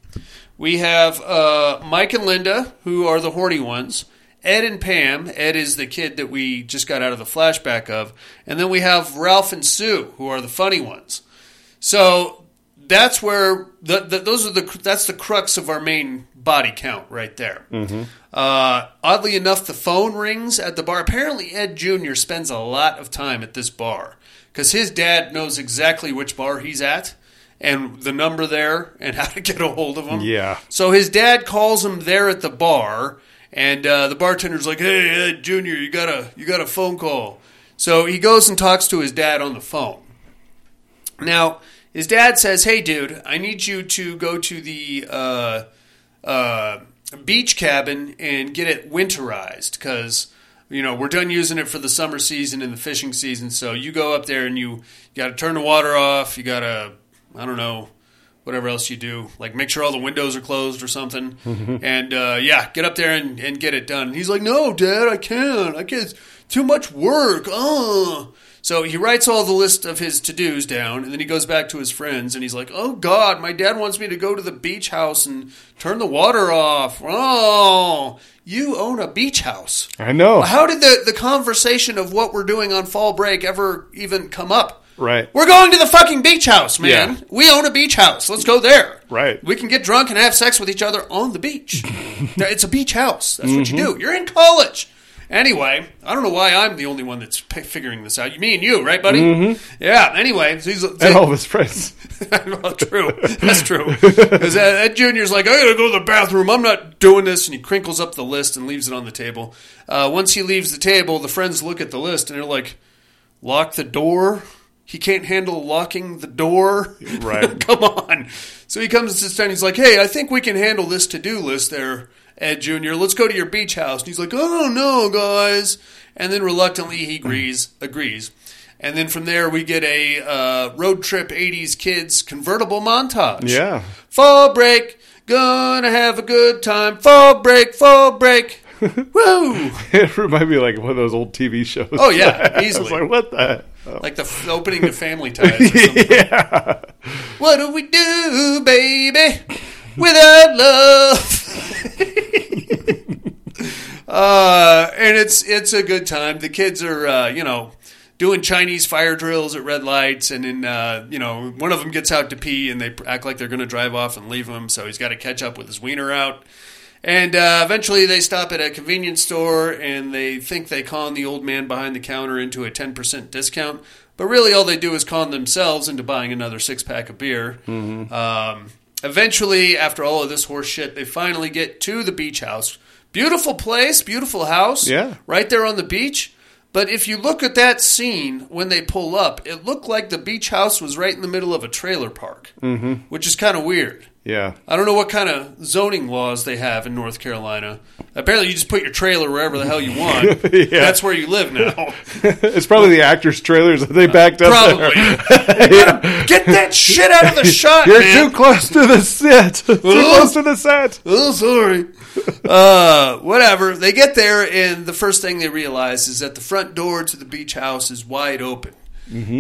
We have uh, Mike and Linda, who are the horny ones. Ed and Pam. Ed is the kid that we just got out of the flashback of. And then we have Ralph and Sue, who are the funny ones. So that's where the, the, those are the that's the crux of our main body count right there. Uh, oddly enough, the phone rings at the bar. Apparently, Ed Jr. spends a lot of time at this bar because his dad knows exactly which bar he's at and the number there and [LAUGHS] how to get a hold of him. Yeah. So his dad calls him there at the bar, and uh, the bartender's like, "Hey, Ed Jr., you got a you got a phone call." So he goes and talks to his dad on the phone. Now, his dad says, "Hey, dude, I need you to go to the uh, uh, beach cabin and get it winterized because." You know, we're done using it for the summer season and the fishing season. So you go up there and you, you got to turn the water off. You got to, I don't know, whatever else you do, like make sure all the windows are closed or something. and uh, yeah, get up there and, and get it done. And he's like, "No, Dad, I can't. I can't. It's too much work." Oh, So he writes all the list of his to dos down, and then he goes back to his friends, and he's like, "Oh God, my dad wants me to go to the beach house and turn the water off." Oh, you own a beach house. I know. How did the the conversation of what we're doing on fall break ever even come up? Right. We're going to the fucking beach house, man. Yeah. We own a beach house. Let's go there. Right. We can get drunk and have sex with each other on the beach. [LAUGHS] Now, it's a beach house. That's what you Mm-hmm. do. You're in college. Anyway, I don't know why I'm the only one that's p- figuring this out. Me and you, right, buddy? Yeah. Anyway, so he's, Mm-hmm. and his friends. [LAUGHS] well, true. That's true. Because Ed Junior's like, I gotta go to the bathroom. I'm not doing this, and he crinkles up the list and leaves it on the table. Uh, once he leaves the table, the friends look at the list and they're like, "Lock the door." He can't handle locking the door. Right. [LAUGHS] Come on. So he comes and sits down. He's like, "Hey, I think we can handle this to-do list there, Ed Junior. Let's go to your beach house." And he's like, "Oh no, guys!" And then reluctantly he agrees. Agrees. And then from there we get a uh, road trip '80s kids convertible montage. Yeah. Fall break, gonna have a good time. Fall break, fall break. [LAUGHS] Woo! It reminded me like one of those old TV shows. Oh, yeah, [LAUGHS] I was easily. like, what the? Oh. Like the f- opening to Family Ties. Or something. [LAUGHS] yeah. What do we do, baby, without love? uh, and it's it's a good time. The kids are, uh, you know, doing Chinese fire drills at red lights, and then uh, you know one of them gets out to pee, and they act like they're going to drive off and leave him. So he's got to catch up with his wiener out. And uh, eventually, they stop at a convenience store, and they think they con the old man behind the counter into a ten percent discount. But really, all they do is con themselves into buying another six pack of beer. Um, eventually, after all of this horse shit, they finally get to the beach house. Beautiful place, beautiful house. Yeah. Right there on the beach. But if you look at that scene when they pull up, it looked like the beach house was right in the middle of a trailer park, mm-hmm. which is kind of weird. Yeah. I don't know what kind of zoning laws they have in North Carolina. Apparently, you just put your trailer wherever the hell you want. [LAUGHS] Yeah. That's where you live now. [LAUGHS] it's probably the actors' trailers that they backed up Probably. [LAUGHS] there. Get that shit out of the shot, You're man. too close to the set. too close to the set. Oh, sorry. [LAUGHS] uh, whatever. They get there, and the first thing they realize is that the front door to the beach house is wide open.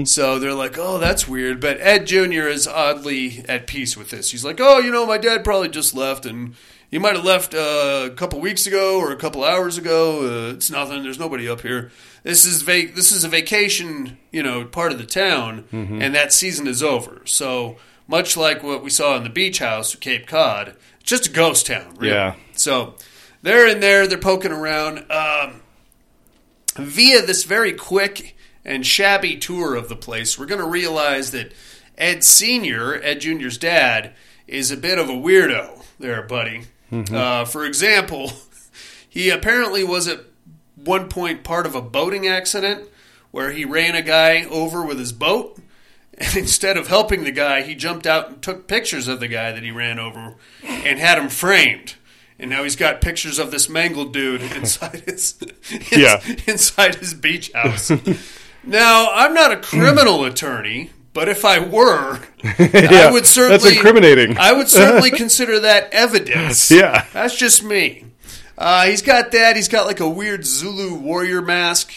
So they're like, "Oh, that's weird." But Ed Junior is oddly at peace with this. He's like, "Oh, you know, my dad probably just left, and he might have left uh, a couple weeks ago or a couple hours ago. Uh, it's nothing. There's nobody up here. This is va- this is a vacation, you know, part of the town, and that season is over. So much like what we saw in the beach house, Cape Cod, just a ghost town. Really. Yeah. So they're in there. They're poking around. Um, via this very quick and shabby tour of the place, we're going to realize that Ed Sr., Ed Jr.'s dad, is a bit of a weirdo there, buddy. Uh, for example, [LAUGHS] he apparently was at one point part of a boating accident where he ran a guy over with his boat. And instead of helping the guy, he jumped out and took pictures of the guy that he ran over and had him framed. And now he's got pictures of this mangled dude [LAUGHS] inside his Yeah. inside his beach house. now, I'm not a criminal attorney, but if I were, [LAUGHS] I would certainly that's incriminating. I would certainly [LAUGHS] consider that evidence. Yeah. That's just me. Uh, he's got that. He's got like a weird Zulu warrior mask.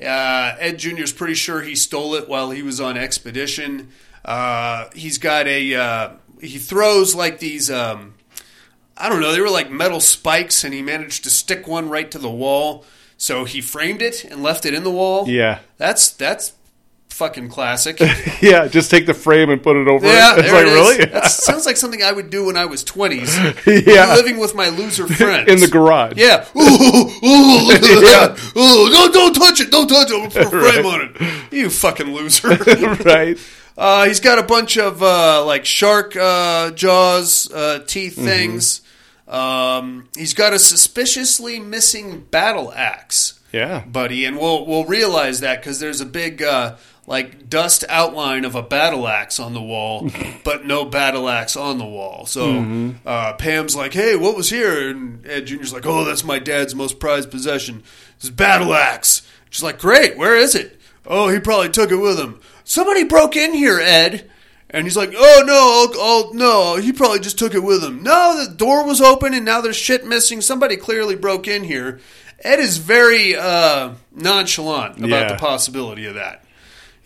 Uh, Ed is pretty sure he stole it while he was on expedition. Uh, he's got a. Uh, he throws like these. Um, I don't know. They were like metal spikes, and he managed to stick one right to the wall. So he framed it and left it in the wall. Yeah. That's that's fucking classic. [LAUGHS] Yeah, just take the frame and put it over Yeah, it. It's like, it really? That [LAUGHS] sounds like something I would do when I was twenties. [LAUGHS] Yeah. living with my loser friends In the garage. Yeah. Ooh, ooh, look at that. Ooh, don't, don't touch it. Don't touch it. I'll put a frame on it. You fucking loser. right. Uh, he's got a bunch of uh, like shark uh, jaws, uh, teeth Mm-hmm. things. Um, he's got a suspiciously missing battle axe Yeah. buddy, and we'll we'll realize that because there's a big uh, like dust outline of a battle axe on the wall, [LAUGHS] but no battle axe on the wall. So uh, Pam's like, "Hey, what was here?" And Ed Junior's like, "Oh, that's my dad's most prized possession, his battle axe." She's like, "Great, where is it?" "Oh, he probably took it with him." Somebody broke in here, Ed. And he's like, "Oh no, I'll, no, he probably just took it with him." No, the door was open and now there's shit missing. Somebody clearly broke in here. Ed is very uh, nonchalant about Yeah. the possibility of that.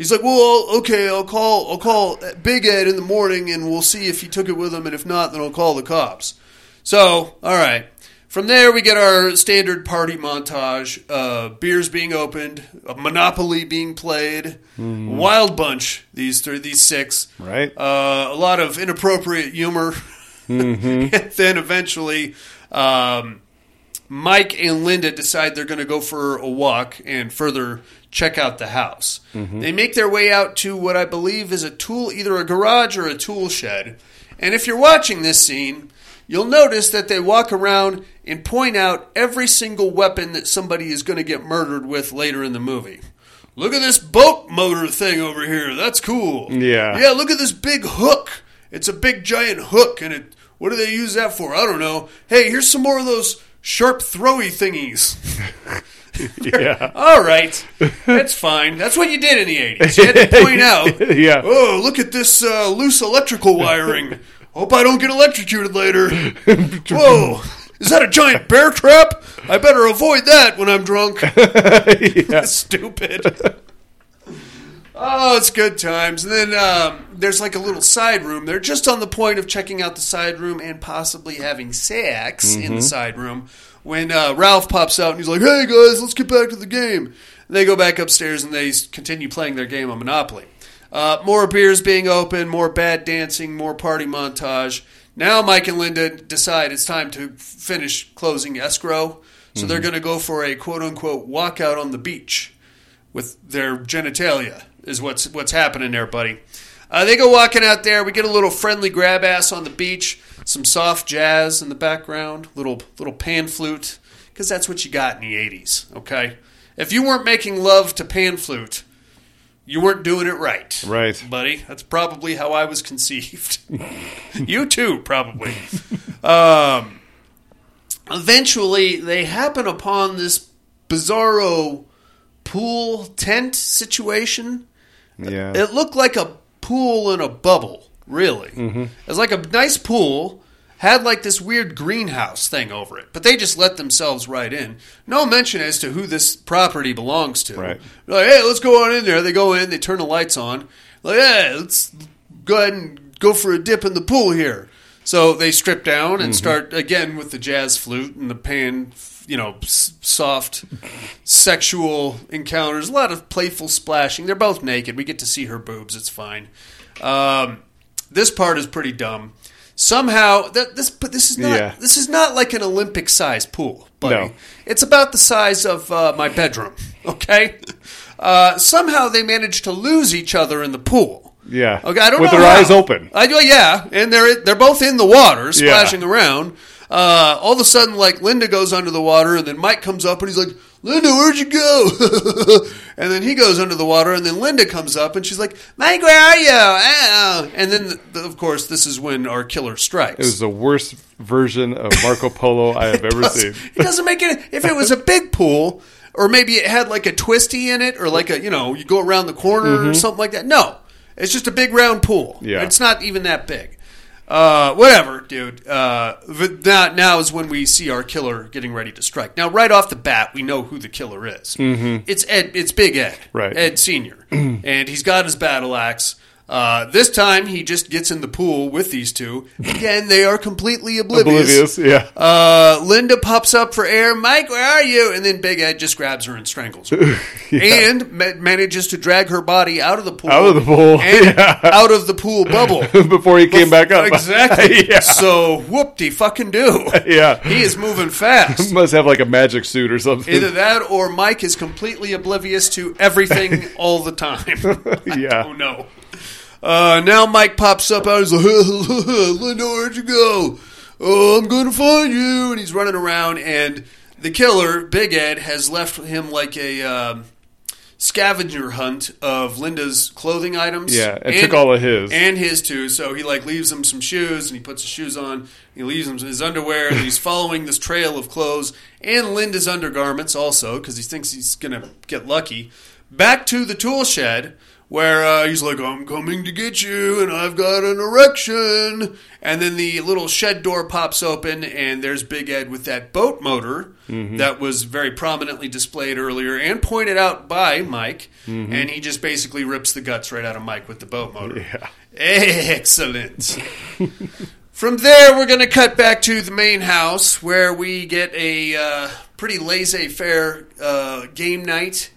He's like, well, okay, I'll call, I'll call Big Ed in the morning, and we'll see if he took it with him, and if not, then I'll call the cops. So, all right. From there, we get our standard party montage: uh, beers being opened, a Monopoly being played, Wild Bunch. These three, these six, Right. uh, a lot of inappropriate humor. [LAUGHS] and then eventually, um, Mike and Linda decide they're going to go for a walk and further check out the house. They make their way out to what I believe is a tool, either a garage or a tool shed. And if you're watching this scene, you'll notice that they walk around and point out every single weapon that somebody is going to get murdered with later in the movie. Look at this boat motor thing over here. That's cool. Yeah. Yeah, look at this big hook. It's a big giant hook, and it. What do they use that for? I don't know. Hey, here's some more of those sharp throwy thingies. [LAUGHS] [LAUGHS] yeah. [LAUGHS] All right, that's fine. That's what you did in the '80s. You had to point out. [LAUGHS] Yeah. Oh, look at this uh, loose electrical wiring. Hope I don't get electrocuted later. Whoa, is that a giant bear trap? I better avoid that when I'm drunk. Stupid. Oh, it's good times. And then um, there's like a little side room. They're just on the point of checking out the side room and possibly having sex in the side room when uh, Ralph pops out and he's like, "Hey guys, let's get back to the game." They go back upstairs and they continue playing their game of Monopoly. Uh, more beers being opened, more bad dancing, more party montage. Now Mike and Linda decide it's time to finish closing escrow, so they're going to go for a quote unquote walkout on the beach with their genitalia is what's what's happening there, buddy. Uh, they go walking out there. We get a little friendly grab ass on the beach, some soft jazz in the background, little little pan flute, because that's what you got in the '80s. Okay, if you weren't making love to pan flute, you weren't doing it right, Right. buddy. That's probably how I was [LAUGHS] conceived. [LAUGHS] you too, probably. Um, eventually, they happen upon this bizarro pool tent situation. Yeah. It looked like a pool in a bubble, really. Mm-hmm. It was like a nice pool, had like this weird greenhouse thing over it, but they just let themselves right in. No mention as to who this property belongs to. Right. Like, hey, let's go on in there. They go in, they turn the lights on. Like, hey, let's go ahead and go for a dip in the pool here. So they strip down Mm-hmm. and start again with the jazz flute and the pan, you know, soft sexual encounters. A lot of playful splashing. They're both naked. We get to see her boobs. It's fine. Um, this part is pretty dumb. Somehow, that, this but this is not Yeah. this is not like an Olympic size pool, buddy. No. It's about the size of uh, my bedroom. [LAUGHS] Okay. Uh, somehow they managed to lose each other in the pool. Yeah. Okay, I don't With know their how. eyes open. I, yeah, and they're they're both in the water, splashing around. Uh, all of a sudden, like Linda goes under the water, and then Mike comes up and he's like, "Linda, where'd you go?" [LAUGHS] and then he goes under the water, and then Linda comes up and she's like, "Mike, where are you?" Ah. And then, the, of course, this is when our killer strikes. It was the worst version of Marco Polo I have ever [LAUGHS] seen. It doesn't make it. If it was a big pool, or maybe it had like a twisty in it, or like a you know you go around the corner or something like that. No, it's just a big round pool. Yeah. it's not even that big. Uh, whatever, dude. Uh, now, now is when we see our killer getting ready to strike. Now, right off the bat, we know who the killer is. Mm-hmm. It's Ed. It's Big Ed. Right. Ed Senior, [CLEARS THROAT] and he's got his battle axe. Uh, this time, he just gets in the pool with these two. Again, they are completely Oblivious, yeah. uh, Linda pops up for air. Mike, where are you? And then Big Ed just grabs her and strangles her, [LAUGHS] and ma- manages to drag her body out of the pool, Out of the pool, and [LAUGHS] yeah. out of the pool bubble [LAUGHS] Before he came back up. Exactly. yeah. So whoop de fucking do. Yeah. he is moving fast. Must have like a magic suit or something. Either that or Mike is completely oblivious to everything all the time. yeah. Oh no. Uh, now Mike pops up out. He's like, [LAUGHS] Linda, where'd you go? Oh, I'm going to find you. And he's running around, and the killer, Big Ed, has left him like a um, scavenger hunt of Linda's clothing items. Yeah, and took all of his. and his too. So he like leaves him some shoes, and he puts his shoes on. He leaves him his underwear, and he's [LAUGHS] following this trail of clothes and Linda's undergarments also because he thinks he's gonna get lucky. Back to the tool shed where uh, he's like, I'm coming to get you, and I've got an erection. And then the little shed door pops open, and there's Big Ed with that boat motor that was very prominently displayed earlier and pointed out by Mike. And he just basically rips the guts right out of Mike with the boat motor. Yeah. Excellent. [LAUGHS] From there, we're going to cut back to the main house where we get a uh, pretty laissez faire uh, game night.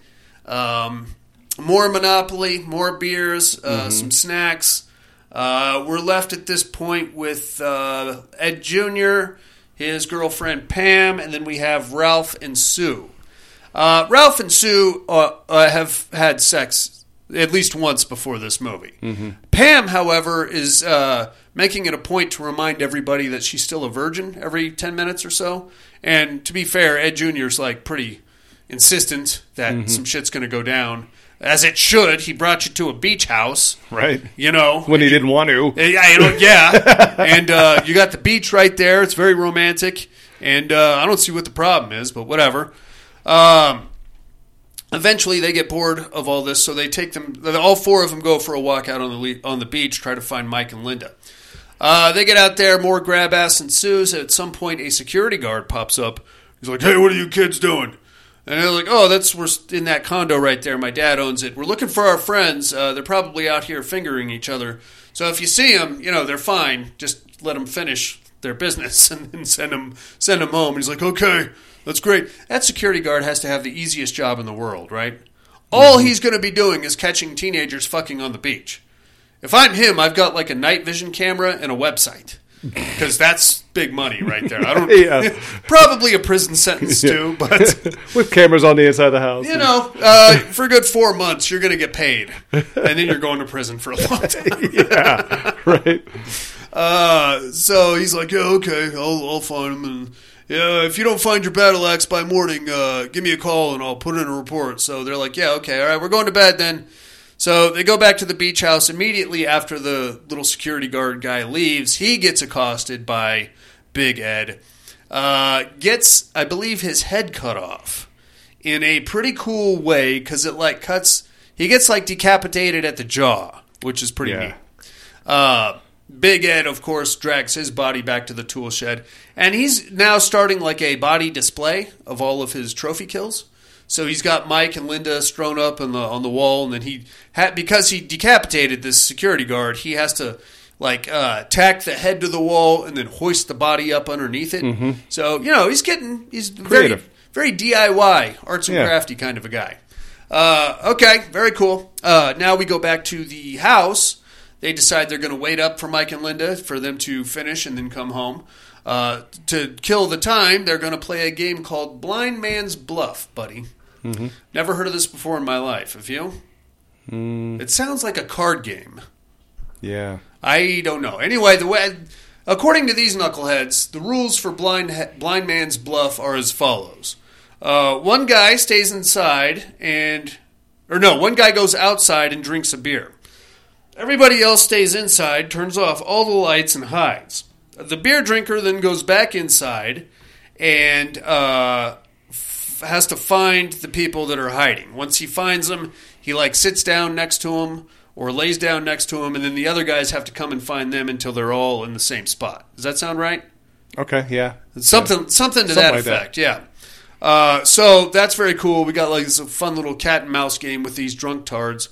Um, more Monopoly, more beers, uh, some snacks. Uh, we're left at this point with uh, Ed Jr., his girlfriend Pam, and then we have Ralph and Sue. Uh, Ralph and Sue uh, uh, have had sex at least once before this movie. Pam, however, is uh, making it a point to remind everybody that she's still a virgin every 10 minutes or so. And to be fair, Ed Jr. is like pretty insistent that some shit's going to go down. As it should. He brought you to a beach house, Right. you know. When he didn't want to. Yeah, you know, yeah. [LAUGHS] and uh, you got the beach right there. It's very romantic, and uh, I don't see what the problem is, but whatever. Um, eventually, they get bored of all this, so they take them. All four of them go for a walk out on the le- on the beach, try to find Mike and Linda. Uh, they get out there, more grab ass ensues. At some point, a security guard pops up. He's like, "Hey, what are you kids doing?" And they're like, "Oh, that's we're in that condo right there. My dad owns it. We're looking for our friends. Uh, they're probably out here fingering each other. So if you see them, you know they're fine. Just let them finish their business [LAUGHS] and then send them send them home." And he's like, "Okay, that's great." That security guard has to have the easiest job in the world, right? All he's going to be doing is catching teenagers fucking on the beach. If I'm him, I've got like a night vision camera and a website because that's big money right there. I don't. [LAUGHS] Yeah. [LAUGHS] probably a prison sentence too, but [LAUGHS] With cameras on the inside of the house. you know, uh, for a good four months, you're going to get paid, and then you're going to prison for a long time. yeah. Right. Uh, so he's like, "Yeah, okay, I'll, I'll find him." And yeah, if you don't find your battle axe by morning, uh, give me a call and I'll put in a report. So they're like, "Yeah, okay, all right, we're going to bed then." So they go back to the beach house immediately after the little security guard guy leaves. He gets accosted by Big Ed. Uh, gets, I believe, his head cut off in a pretty cool way because it like cuts. He gets like decapitated at the jaw, which is pretty Yeah. neat. Uh, Big Ed, of course, drags his body back to the tool shed, and he's now starting like a body display of all of his trophy kills. So he's got Mike and Linda strewn up on the on the wall, and then he had because he decapitated this security guard, he has to like uh, tack the head to the wall and then hoist the body up underneath it. So you know he's getting he's very very DIY arts and Yeah. crafty kind of a guy. Uh, okay, very cool. Uh, now we go back to the house. They decide they're going to wait up for Mike and Linda for them to finish and then come home. Uh, to kill the time, they're going to play a game called Blind Man's Bluff, buddy. Never heard of this before in my life. Have you? It sounds like a card game. Yeah. I don't know. Anyway, the way, according to these knuckleheads, the rules for blind blind man's bluff are as follows: uh, one guy stays inside and, or no, one guy goes outside and drinks a beer. Everybody else stays inside, turns off all the lights, and hides. The beer drinker then goes back inside and uh, has to find the people that are hiding. Once he finds them, he like sits down next to them or lays down next to him, and then the other guys have to come and find them until they're all in the same spot. Does that sound right? Okay. Yeah. Something, something to Something that like that. effect. Yeah. Uh, so that's very cool. We got like this fun little cat and mouse game with these drunk tards,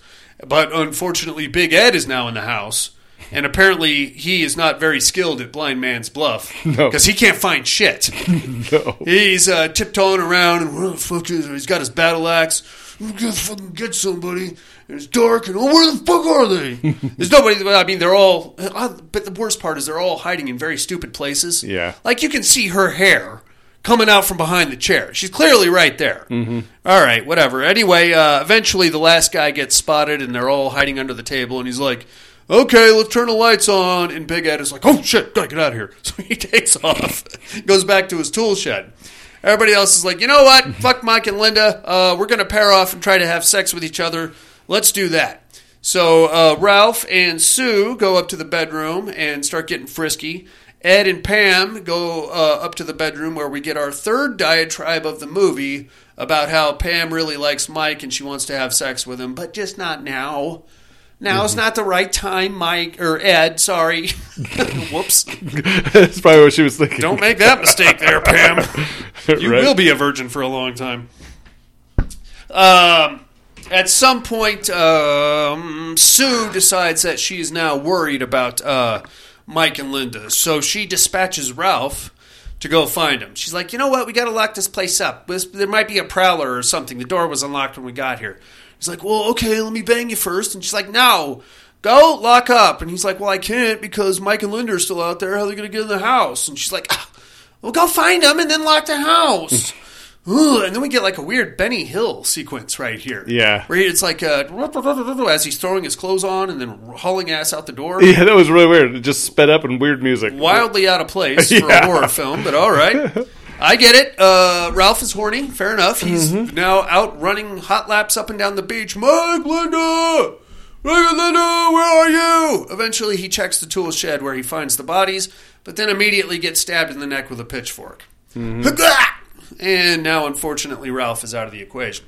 but unfortunately, Big Ed is now in the house, and apparently he is not very skilled at blind man's bluff [LAUGHS] No. because he can't find shit. [LAUGHS] No. He's uh, tiptoeing around and where the fuck is He's got his battle axe. I'm gonna fucking get somebody. It's dark and oh, where the fuck are they? [LAUGHS] There's nobody. I mean, they're all. But the worst part is they're all hiding in very stupid places. Yeah. like you can see her hair coming out from behind the chair. She's clearly right there. Mm-hmm. right, whatever. Anyway, uh, eventually the last guy gets spotted and they're all hiding under the table. And he's like, "Okay, let's turn the lights on." And Big Ed is like, "Oh shit, gotta get out of here." [LAUGHS] So he takes off, [LAUGHS] goes back to his tool shed. Everybody else is like, you know what? Fuck Mike and Linda. Uh, we're to pair off and try to have sex with each other. Let's do that. So uh, Ralph and Sue go up to the bedroom and start getting frisky. Ed and Pam go uh, up to the bedroom where we get our third diatribe of the movie about how Pam really likes Mike and she wants to have sex with him, but just not now. Now's not the right time, Mike or Ed. Sorry. [LAUGHS] Whoops. That's probably what she was thinking. Don't make that mistake there, Pam. [LAUGHS] You Right. will be a virgin for a long time. Um, at some point, um, Sue decides that she is now worried about uh, Mike and Linda, so she dispatches Ralph to go find him. She's like, you know what? We got to lock this place up. There might be a prowler or something. The door was unlocked when we got here. He's like, well, okay, let me bang you first. And she's like, no, go lock up. And he's like, well, I can't because Mike and Linda are still out there. How are they going to get in the house? And she's like, ah, well, go find them and then lock the house. [LAUGHS] Ugh, and then we get like a weird Benny Hill sequence right here. Yeah. Where it's like uh, [LAUGHS] as he's throwing his clothes on and then hauling ass out the door. Yeah, that was really weird. It just sped up in weird music. Wildly out of place [LAUGHS] for Yeah. a horror film, but all right. I get it. Uh, Ralph is horny. Fair enough. He's Mm-hmm. now out running hot laps up and down the beach. Mike, Linda! Mike Linda, where are you? Eventually, he checks the tool shed where he finds the bodies, but then immediately gets stabbed in the neck with a pitchfork. And now, unfortunately, Ralph is out of the equation.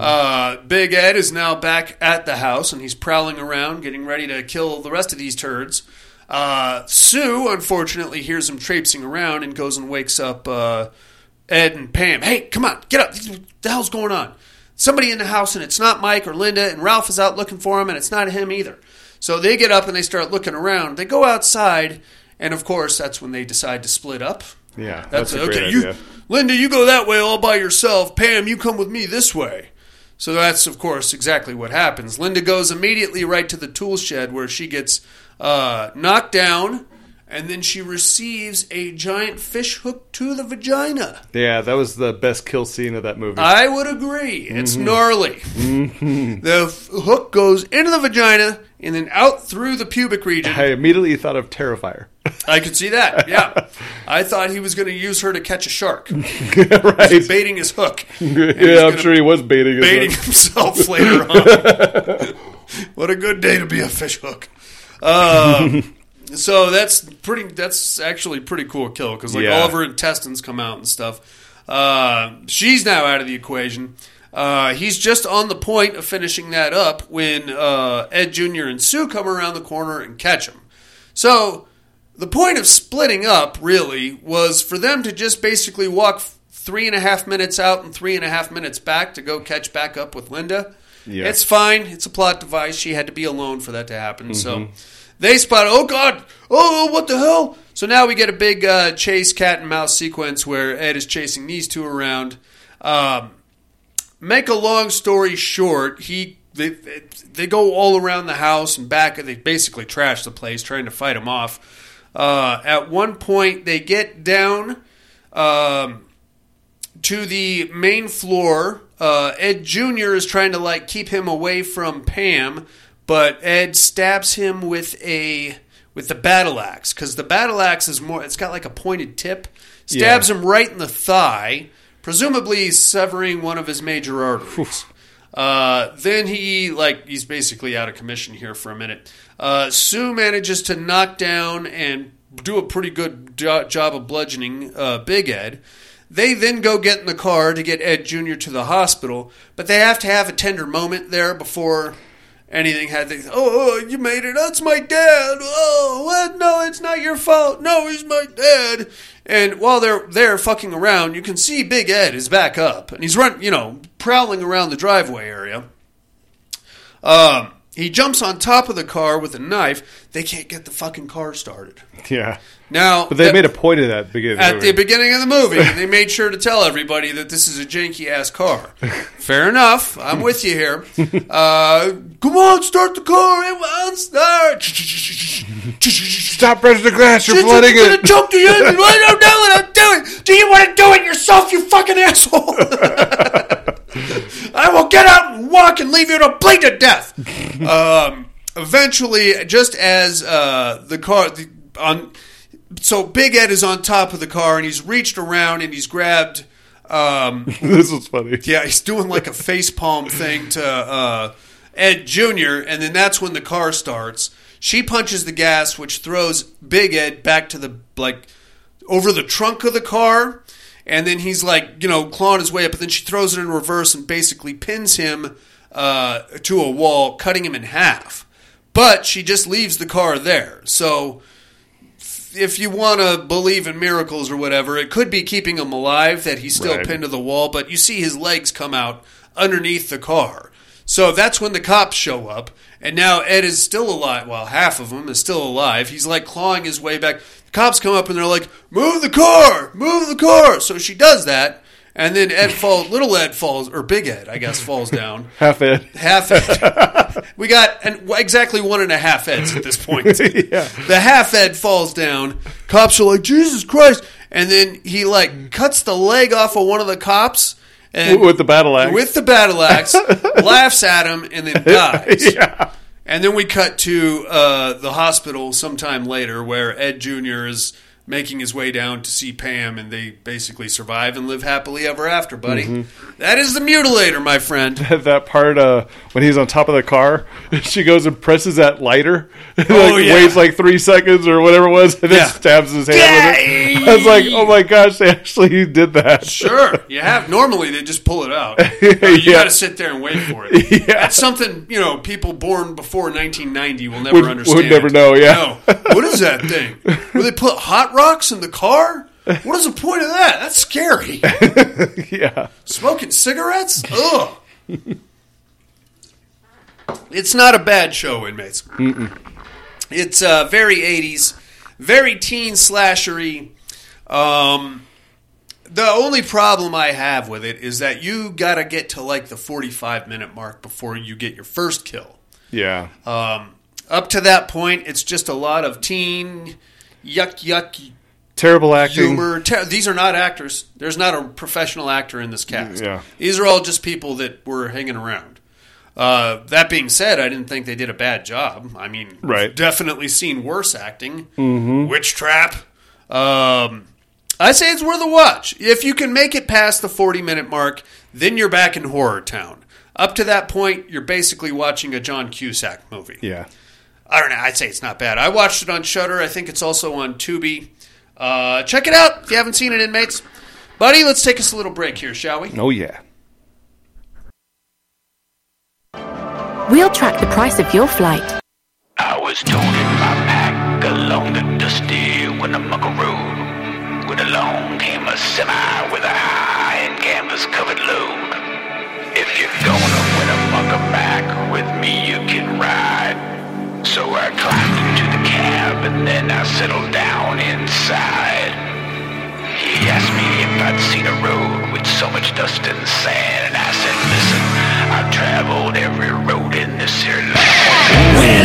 Uh, Big Ed is now back at the house and he's prowling around, getting ready to kill the rest of these turds. Uh, Sue, unfortunately, hears him traipsing around and goes and wakes up uh, Ed and Pam. Hey, come on, get up! What the hell's going on? Somebody in the house, and it's not Mike or Linda, and Ralph is out looking for him, and it's not him either. So they get up and they start looking around. They go outside, and of course, that's when they decide to split up. Yeah, That's, that's, a okay. great You, idea. Linda, you go that way all by yourself. Pam, you come with me this way. So that's, of course, exactly what happens. Linda goes immediately right to the tool shed where she gets uh, knocked down, and then she receives a giant fish hook to the vagina. Yeah, that was the best kill scene of that movie. I would agree. It's Mhm. gnarly. The f- hook goes into the vagina and then out through the pubic region. I immediately thought of Terrifier. [LAUGHS] I could see that. Yeah, I thought he was going to use her to catch a shark. [LAUGHS] right. Baiting his hook. [LAUGHS] Yeah, I'm sure he was baiting his baiting himself later on. what a good day to be a fish hook. Um, so that's pretty. That's actually a pretty cool kill because like Yeah. all of her intestines come out and stuff. Uh, she's now out of the equation. Uh, he's just on the point of finishing that up when uh, Ed Jr. and Sue come around the corner and catch him. So the point of splitting up really was for them to just basically walk f- three and a half minutes out and three and a half minutes back to go catch back up with Linda. Yeah. It's fine. It's a plot device. She had to be alone for that to happen. So Mhm. they spot, oh God, oh, what the hell? So now we get a big uh, chase cat and mouse sequence where Ed is chasing these two around. Um, make a long story short, he they they go all around the house and back. They basically trash the place, trying to fight him off. Uh, at one point, they get down um, to the main floor. Uh, Ed Jr. is trying to like keep him away from Pam, but Ed stabs him with a with the battle axe because the battle axe is more. It's got like a pointed tip. Stabs Yeah. him right in the thigh, presumably severing one of his major arteries. Uh, then he like he's basically out of commission here for a minute. Uh, Sue manages to knock down and do a pretty good jo- job of bludgeoning uh, Big Ed. They then go get in the car to get Ed Jr. to the hospital, but they have to have a tender moment there before anything had to. Oh, oh, you made it. That's my dad. Oh, what? No, it's not your fault. No, he's my dad. And while they're there fucking around, you can see Big Ed is back up and he's run, you know, prowling around the driveway area. Um, he jumps on top of the car with a knife. They can't get the fucking car started. Yeah. Now, But they that- made a point of that at the beginning. of at movie. the beginning of the movie, they [LAUGHS] made sure to tell everybody that this is a janky ass car. Fair enough. I'm with you here. [LAUGHS] Uh, come on, start the car. It won't start. Stop pressing the glass. You're flooding it. gonna choke the engine. I don't know what I'm doing. Do you want to do it yourself, you fucking asshole? [LAUGHS] [LAUGHS] I will get out and walk and leave you to bleed to death. [LAUGHS] Um, eventually, just as uh, the car the, on, so Big Ed is on top of the car and he's reached around and he's grabbed. Um, [LAUGHS] this was funny. yeah, he's doing like a face palm thing to uh, Ed Jr., and then that's when the car starts. She punches the gas, which throws Big Ed back to the like over the trunk of the car, and then he's like you know clawing his way up, but then she throws it in reverse and basically pins him uh, to a wall, cutting him in half. But she just leaves the car there, so if you want to believe in miracles or whatever, it could be keeping him alive that he's still Right. pinned to the wall, but you see his legs come out underneath the car. So that's when the cops show up, and now Ed is still alive. Well, half of him is still alive. He's like clawing his way back. Cops come up and they're like, "Move the car! Move the car!" So she does that, and then Ed [LAUGHS] falls. Little Ed falls, or Big Ed, I guess, falls down. [LAUGHS] Half Ed. Half Ed. [LAUGHS] we got an, exactly one and a half Eds at this point. Yeah. The half Ed falls down. Cops are like, Jesus Christ. And then he like cuts the leg off of one of the cops and With the battle axe. with the battle axe, laughs at him, and then dies. yeah. And then we cut to uh, the hospital sometime later where Ed Jr. is making his way down to see Pam, and they basically survive and live happily ever after, buddy. Mm-hmm. That is the mutilator, my friend. [LAUGHS] that part uh, when he's on top of the car, [LAUGHS] she goes and presses that lighter, [LAUGHS] like Oh, yeah. waits like three seconds or whatever it was, and then Yeah. stabs his hand with it. I was like, oh my gosh, they actually did that. Sure, you have. Normally, they just pull it out. Uh, you Yeah. got to sit there and wait for it. Yeah. That's something you know. People born before 1990 will never Would- would understand. never know, yeah. No. What is that thing? Where they put hot rocks in the car? What is the point of that? That's scary. [LAUGHS] yeah, Smoking cigarettes? Ugh. it's not a bad show, inmates. It's uh, very 80s, very teen slashery. Um, the only problem I have with it is that you got to get to like the 45 minute mark before you get your first kill. yeah. Um, up to that point, it's just a lot of teen yuck yuck Terrible acting. humor. Ter- these are not actors. There's not a professional actor in this cast. Yeah. These are all just people that were hanging around. Uh, that being said, I didn't think they did a bad job. I mean, Right. definitely seen worse acting. Mm-hmm. Witch Trap. Um, I say it's worth a watch. If you can make it past the 40 minute mark, then you're back in horror town. Up to that point, you're basically watching a John Cusack movie. Yeah. I don't know. I'd say it's not bad. I watched it on Shudder. I think it's also on Tubi. Uh, check it out if you haven't seen it, inmates. Buddy, let's take us a little break here, shall we? Oh yeah. We'll track the price of your flight. I was toting my pack along the dusty Winnemucca Road. When along came a semi with a high and canvas covered load. If you're gonna Winnemucca back with me, you can ride. So I climbed into the cab and then I settled down inside. He asked me if I'd seen a road with so much dust and sand, and I said, listen, I've traveled every road in this here land.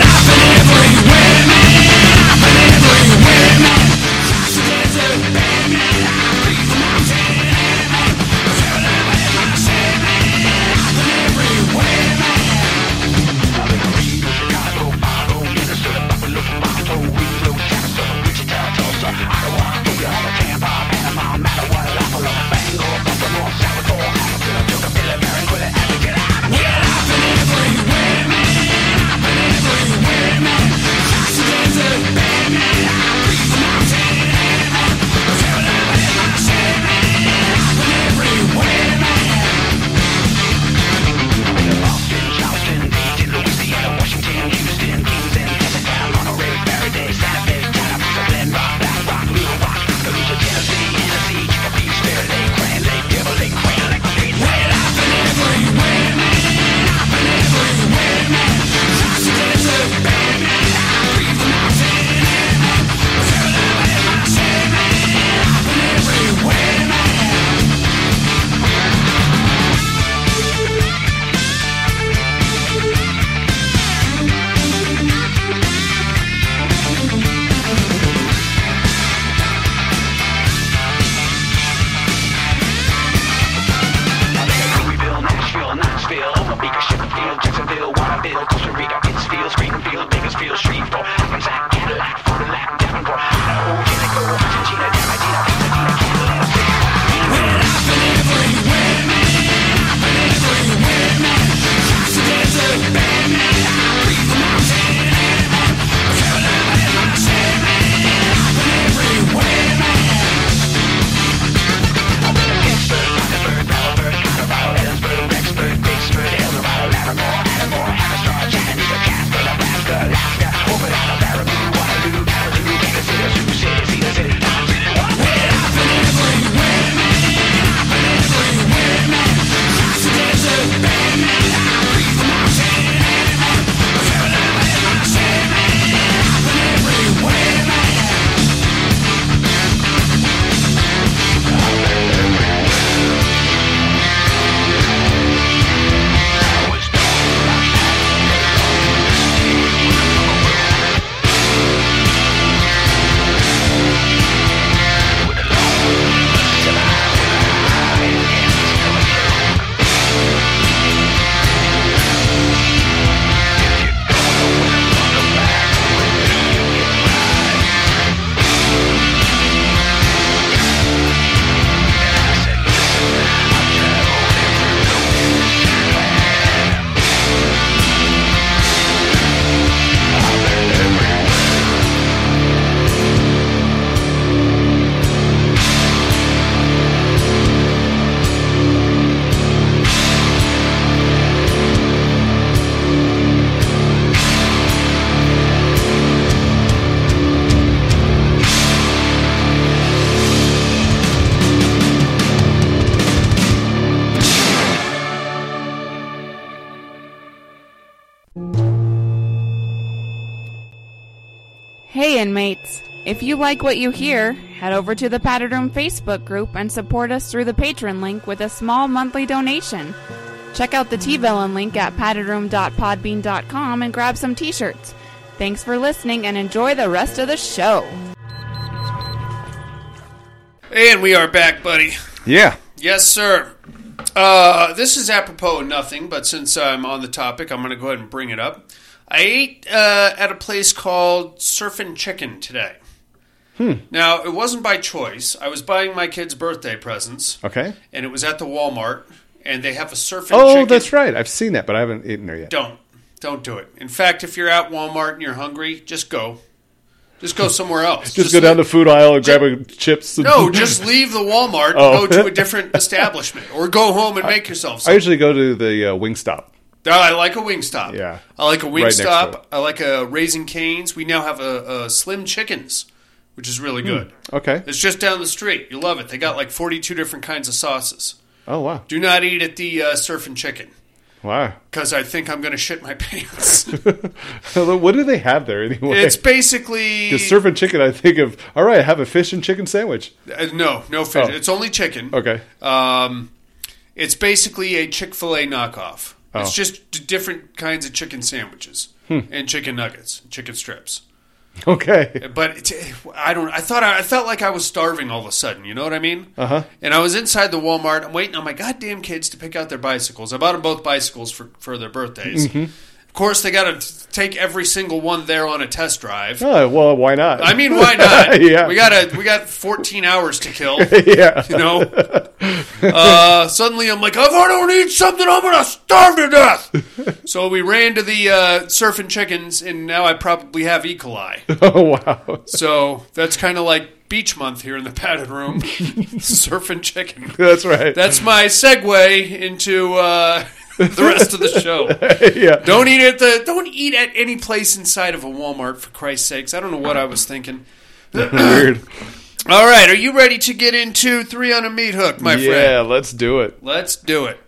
Inmates. If you like what you hear, head over to the Padded Room Facebook group and support us through the Patreon link with a small monthly donation. Check out the T-Villain link at paddedroom.podbean.com and grab some t-shirts. Thanks for listening and enjoy the rest of the show. And we are back, buddy. Yeah. Yes, sir. Uh, this is apropos of nothing, but since I'm on the topic, I'm going to go ahead and bring it up. I ate uh, at a place called Surfin' Chicken today. Hmm. Now, it wasn't by choice. I was buying my kids' birthday presents, Okay. and it was at the Walmart, and they have a surfing Oh, chicken. that's right. I've seen that, but I haven't eaten there yet. Don't. Don't do it. In fact, if you're at Walmart and you're hungry, just go. Just go somewhere [LAUGHS] else. Just, go down the food aisle and grab a chips. and- No, [LAUGHS] just leave the Walmart and Oh. go to a different [LAUGHS] establishment, or go home and make yourself. I usually go to the uh, Wingstop. Oh, I like a Wingstop. Yeah. I like a Right Wingstop. it. I like a Raising Canes. We now have a, a Slim Chickens, which is really good. Okay. It's just down the street. You love it. They got like 42 different kinds of sauces. Oh wow. Do not eat at the uh, Surfing Chicken Wow. because I think I'm going to shit my [LAUGHS] pants. [LAUGHS] what do they have there anyway? it's basically Because surfing chicken, I think of. All right, have a fish and chicken sandwich. Uh, no, no fish. Oh. It's only chicken. Okay. Um, it's basically a Chick Fil A knockoff. Oh. It's just d- different kinds of chicken sandwiches Hmm. and chicken nuggets, chicken strips. Okay. But I don't. I thought I, I felt like I was starving all of a sudden. You know what I mean? Uh huh. And I was inside the Walmart. I'm waiting on my goddamn kids to pick out their bicycles. I bought them both bicycles for for their birthdays. Mhm. Of course, they got to take every single one there on a test drive. Oh well, why not? I mean, why not? [LAUGHS] yeah. we got a we got 14 hours to kill. [LAUGHS] Yeah. you know. Uh, suddenly, I'm like, if I don't eat something, I'm gonna starve to death. [LAUGHS] so we ran to the uh, surfing chickens, and now I probably have E. coli. Oh wow. So that's kind of like beach month here in the padded room. surfing chicken. That's right. That's my segue into uh, [LAUGHS] the rest of the show. [LAUGHS] yeah. Don't eat at the. Don't eat at any place inside of a Walmart for Christ's sakes. I don't know what I was thinking. [LAUGHS] Weird. All right, are you ready to get into three on a meat hook, my yeah, friend? Yeah, let's do it. Let's do it.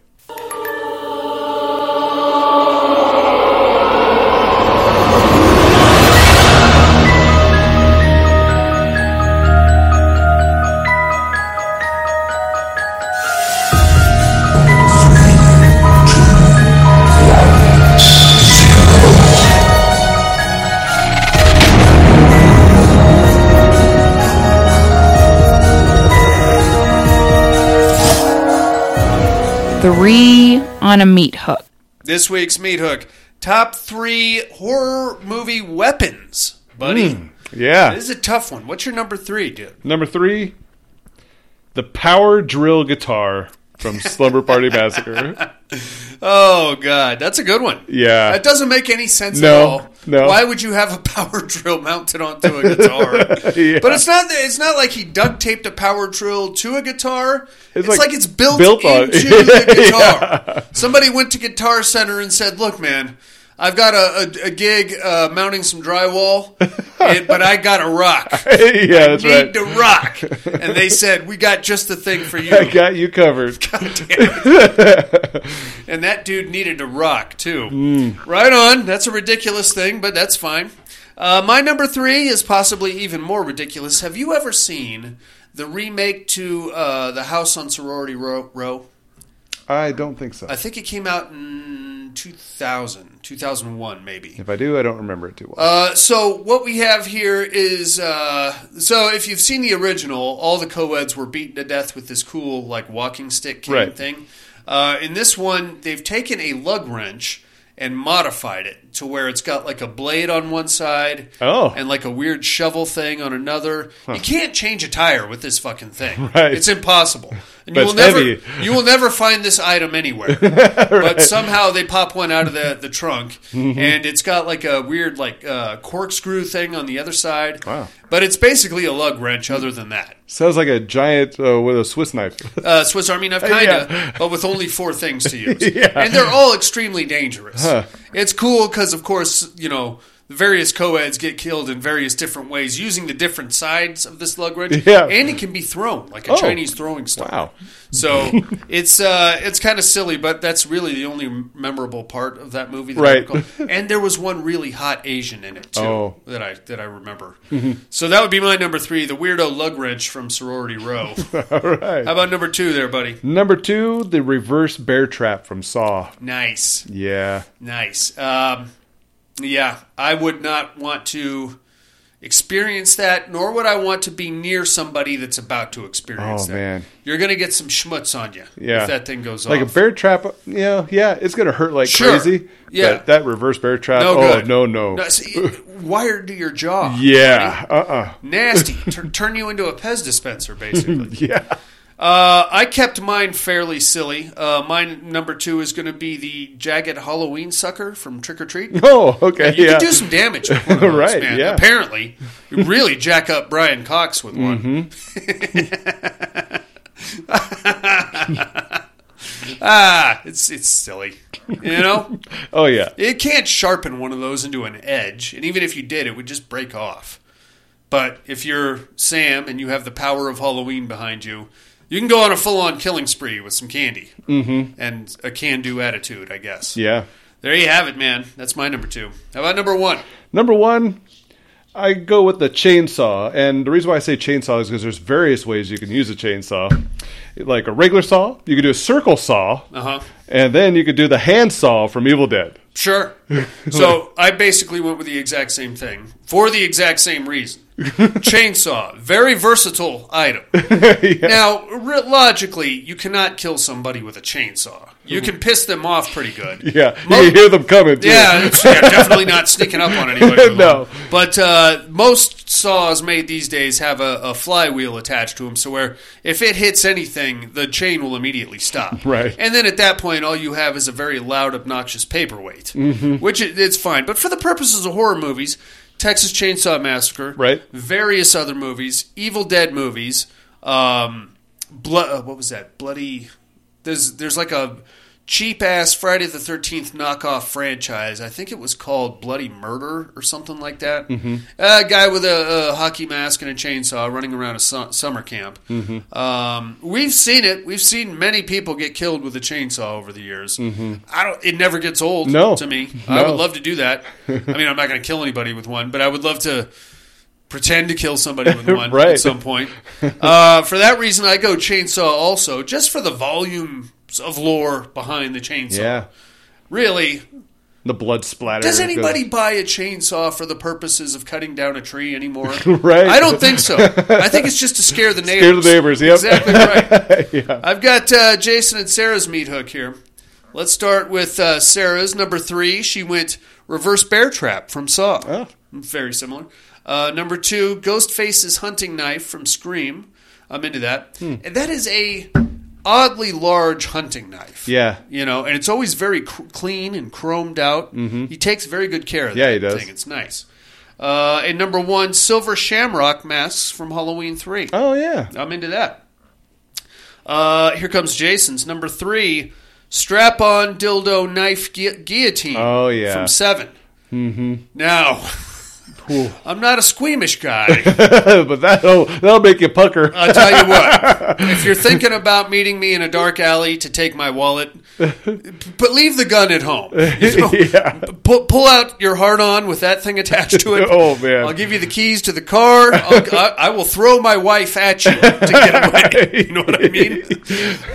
Three on a meat hook. This week's meat hook: top three horror movie weapons, buddy. Mm, yeah. This is a tough one. What's your number three, dude? Number three, the power drill guitar from [LAUGHS] Slumber Party Massacre. [LAUGHS] Oh God, that's a good one. Yeah. that doesn't make any sense No, at all. no. Why would you have a [LAUGHS] power drill mounted onto a guitar? [LAUGHS] Yeah. But it's not. It's not like he duct taped a power drill to a guitar. It's, It's like, like it's built, built on- into [LAUGHS] the guitar. Yeah. Somebody went to Guitar Center and said, "Look, man." I've got a, a, a gig uh, mounting some drywall, [LAUGHS] and, but I got a rock. [LAUGHS] yeah, that's Need right. to rock. [LAUGHS] And they said, "We got just the thing for you." I got you covered. and that dude needed to rock too. Mm. Right on. That's a ridiculous thing, but that's fine. Uh, my number three is possibly even more ridiculous. Have you ever seen the remake to uh, The House on Sorority Row? Row? I don't think so. I think it came out in 2000, 2001 maybe. If I do, I don't remember it too well. Uh, so what we have here is uh, so if you've seen the original, all the co-eds were beaten to death with this cool like walking stick cane Right. thing. Uh, in this one, they've taken a lug wrench and modified it to where it's got like a blade on one side Oh. and like a weird shovel thing on another. Huh. You can't change a tire with this fucking thing. [LAUGHS] Right. It's impossible. And But you will it's never heavy. [LAUGHS] you will never find this item anywhere. [LAUGHS] But somehow they pop one out of the, the trunk Mhm. and it's got like a weird like uh, corkscrew thing on the other side. Wow. But it's basically a lug wrench other than that. Sounds like a giant uh, with a Swiss knife. Uh, Swiss Army knife, kind of, Yeah. but with only four things to use. Yeah. And they're all extremely dangerous. Huh. It's cool because, of course, you know, various co-eds get killed in various different ways using the different sides of this lug wrench. Yeah. and it can be thrown like a Oh. Chinese throwing star. Wow. So [LAUGHS] it's uh, it's kind of silly, but that's really the only memorable part of that movie. That Right. [LAUGHS] And there was one really hot Asian in it too Oh. that I that I remember. Mhm. So that would be my number three, the weirdo lug wrench from Sorority Row. [LAUGHS] All right. How about number two, there, buddy? Number two, the reverse bear trap from Saw. Nice. Yeah. Nice. Um, yeah, I would not want to experience that, nor would I want to be near somebody that's about to experience Oh, that. man. You're going to get some schmutz on you Yeah. if that thing goes like off. Like a bear trap. Yeah, yeah, it's gonna hurt like Sure. crazy. Yeah. but that reverse bear trap. no oh good. no, no. No, see, [LAUGHS] wired to your jaw. yeah. Uh. uh Nasty. Tur- turn you into a Pez dispenser, basically. [LAUGHS] yeah. Uh, I kept mine fairly silly. Uh, mine number two is going to be the jagged Halloween sucker from Trick or Treat. [LAUGHS] Oh, okay. you yeah. can do some damage with one [LAUGHS] those, Right, man. yeah. Apparently, you really [LAUGHS] jack up Brian Cox with one. ah, it's it's silly, you know. Oh yeah. It can't sharpen one of those into an edge, and even if you did, it would just break off. But if you're Sam and you have the power of Halloween behind you, you can go on a full-on killing spree with some candy Mhm. and a can-do attitude, I guess. Yeah. There you have it, man. That's my number two. How about number one? Number one, I go with the chainsaw, and the reason why I say chainsaw is because there's various ways you can use a chainsaw. Like a regular saw, you could do a circle saw, Uh huh. and then you could do the hand saw from Evil Dead. Sure. [LAUGHS] So I basically went with the exact same thing for the exact same reason. [LAUGHS] Chainsaw, very versatile item. [LAUGHS] Now, re- logically, you cannot kill somebody with a chainsaw. You can piss them off pretty good. [LAUGHS] Yeah, you hear them coming. Too. Yeah, yeah, definitely not sneaking up on anybody. No. But uh, most saws made these days have a, a flywheel attached to them, so where if it hits anything, the chain will immediately stop. Right. And then at that point, all you have is a very loud, obnoxious paperweight, Mhm. which it, it's fine. But for the purposes of horror movies, Texas Chainsaw Massacre, Right. various other movies, Evil Dead movies, um, blood. Uh, what was that? Bloody. There's there's like a cheap ass Friday the Thirteenth knockoff franchise. I think it was called Bloody Murder or something like that. Mhm. A guy with a, a hockey mask and a chainsaw running around a su- summer camp. Mhm. Um, we've seen it. We've seen many people get killed with a chainsaw over the years. Mhm. I don't. It never gets old. No. to me. [LAUGHS] I would love to do that. [LAUGHS] I mean, I'm not going to kill anybody with one, but I would love to pretend to kill somebody with [LAUGHS] one Right. at some point. Uh, for that reason, I go chainsaw also, just for the volume of lore behind the chainsaw. Yeah. Really, The blood splatter. does anybody buy a chainsaw for the purposes of cutting down a tree anymore? [LAUGHS] Right. I don't think so. I think it's just to scare the neighbors. [LAUGHS] Scare the neighbors, yep. Exactly right. [LAUGHS] Yeah. I've got uh, Jason and Sarah's meat hook here. Let's start with uh, Sarah's number three. She went reverse bear trap from Saw. Oh. Very similar. Uh, number two, Ghostface's hunting knife from Scream. I'm into that. Hmm. And that is a oddly large hunting knife. Yeah. You know, and it's always very cr- clean and chromed out. Mhm. He takes very good care of Yeah, that he does. thing. It's nice. Uh, and number one, silver shamrock masks from Halloween 3. Oh yeah. I'm into that. Uh, here comes Jason's number three, strap on dildo knife gui- guillotine. Oh, yeah. from Seven. Mm-hmm. Now, [LAUGHS] I'm not a squeamish guy. [LAUGHS] but that'll that'll make you pucker. I'll tell you what. [LAUGHS] If you're thinking about meeting me in a dark alley to take my wallet, but leave the gun at home. [LAUGHS] You know, yeah. pull, pull out your heart on with that thing attached to it. Oh, man. I'll give you the keys to the car. I'll, I, I will throw my wife at you to get away. You know what I mean?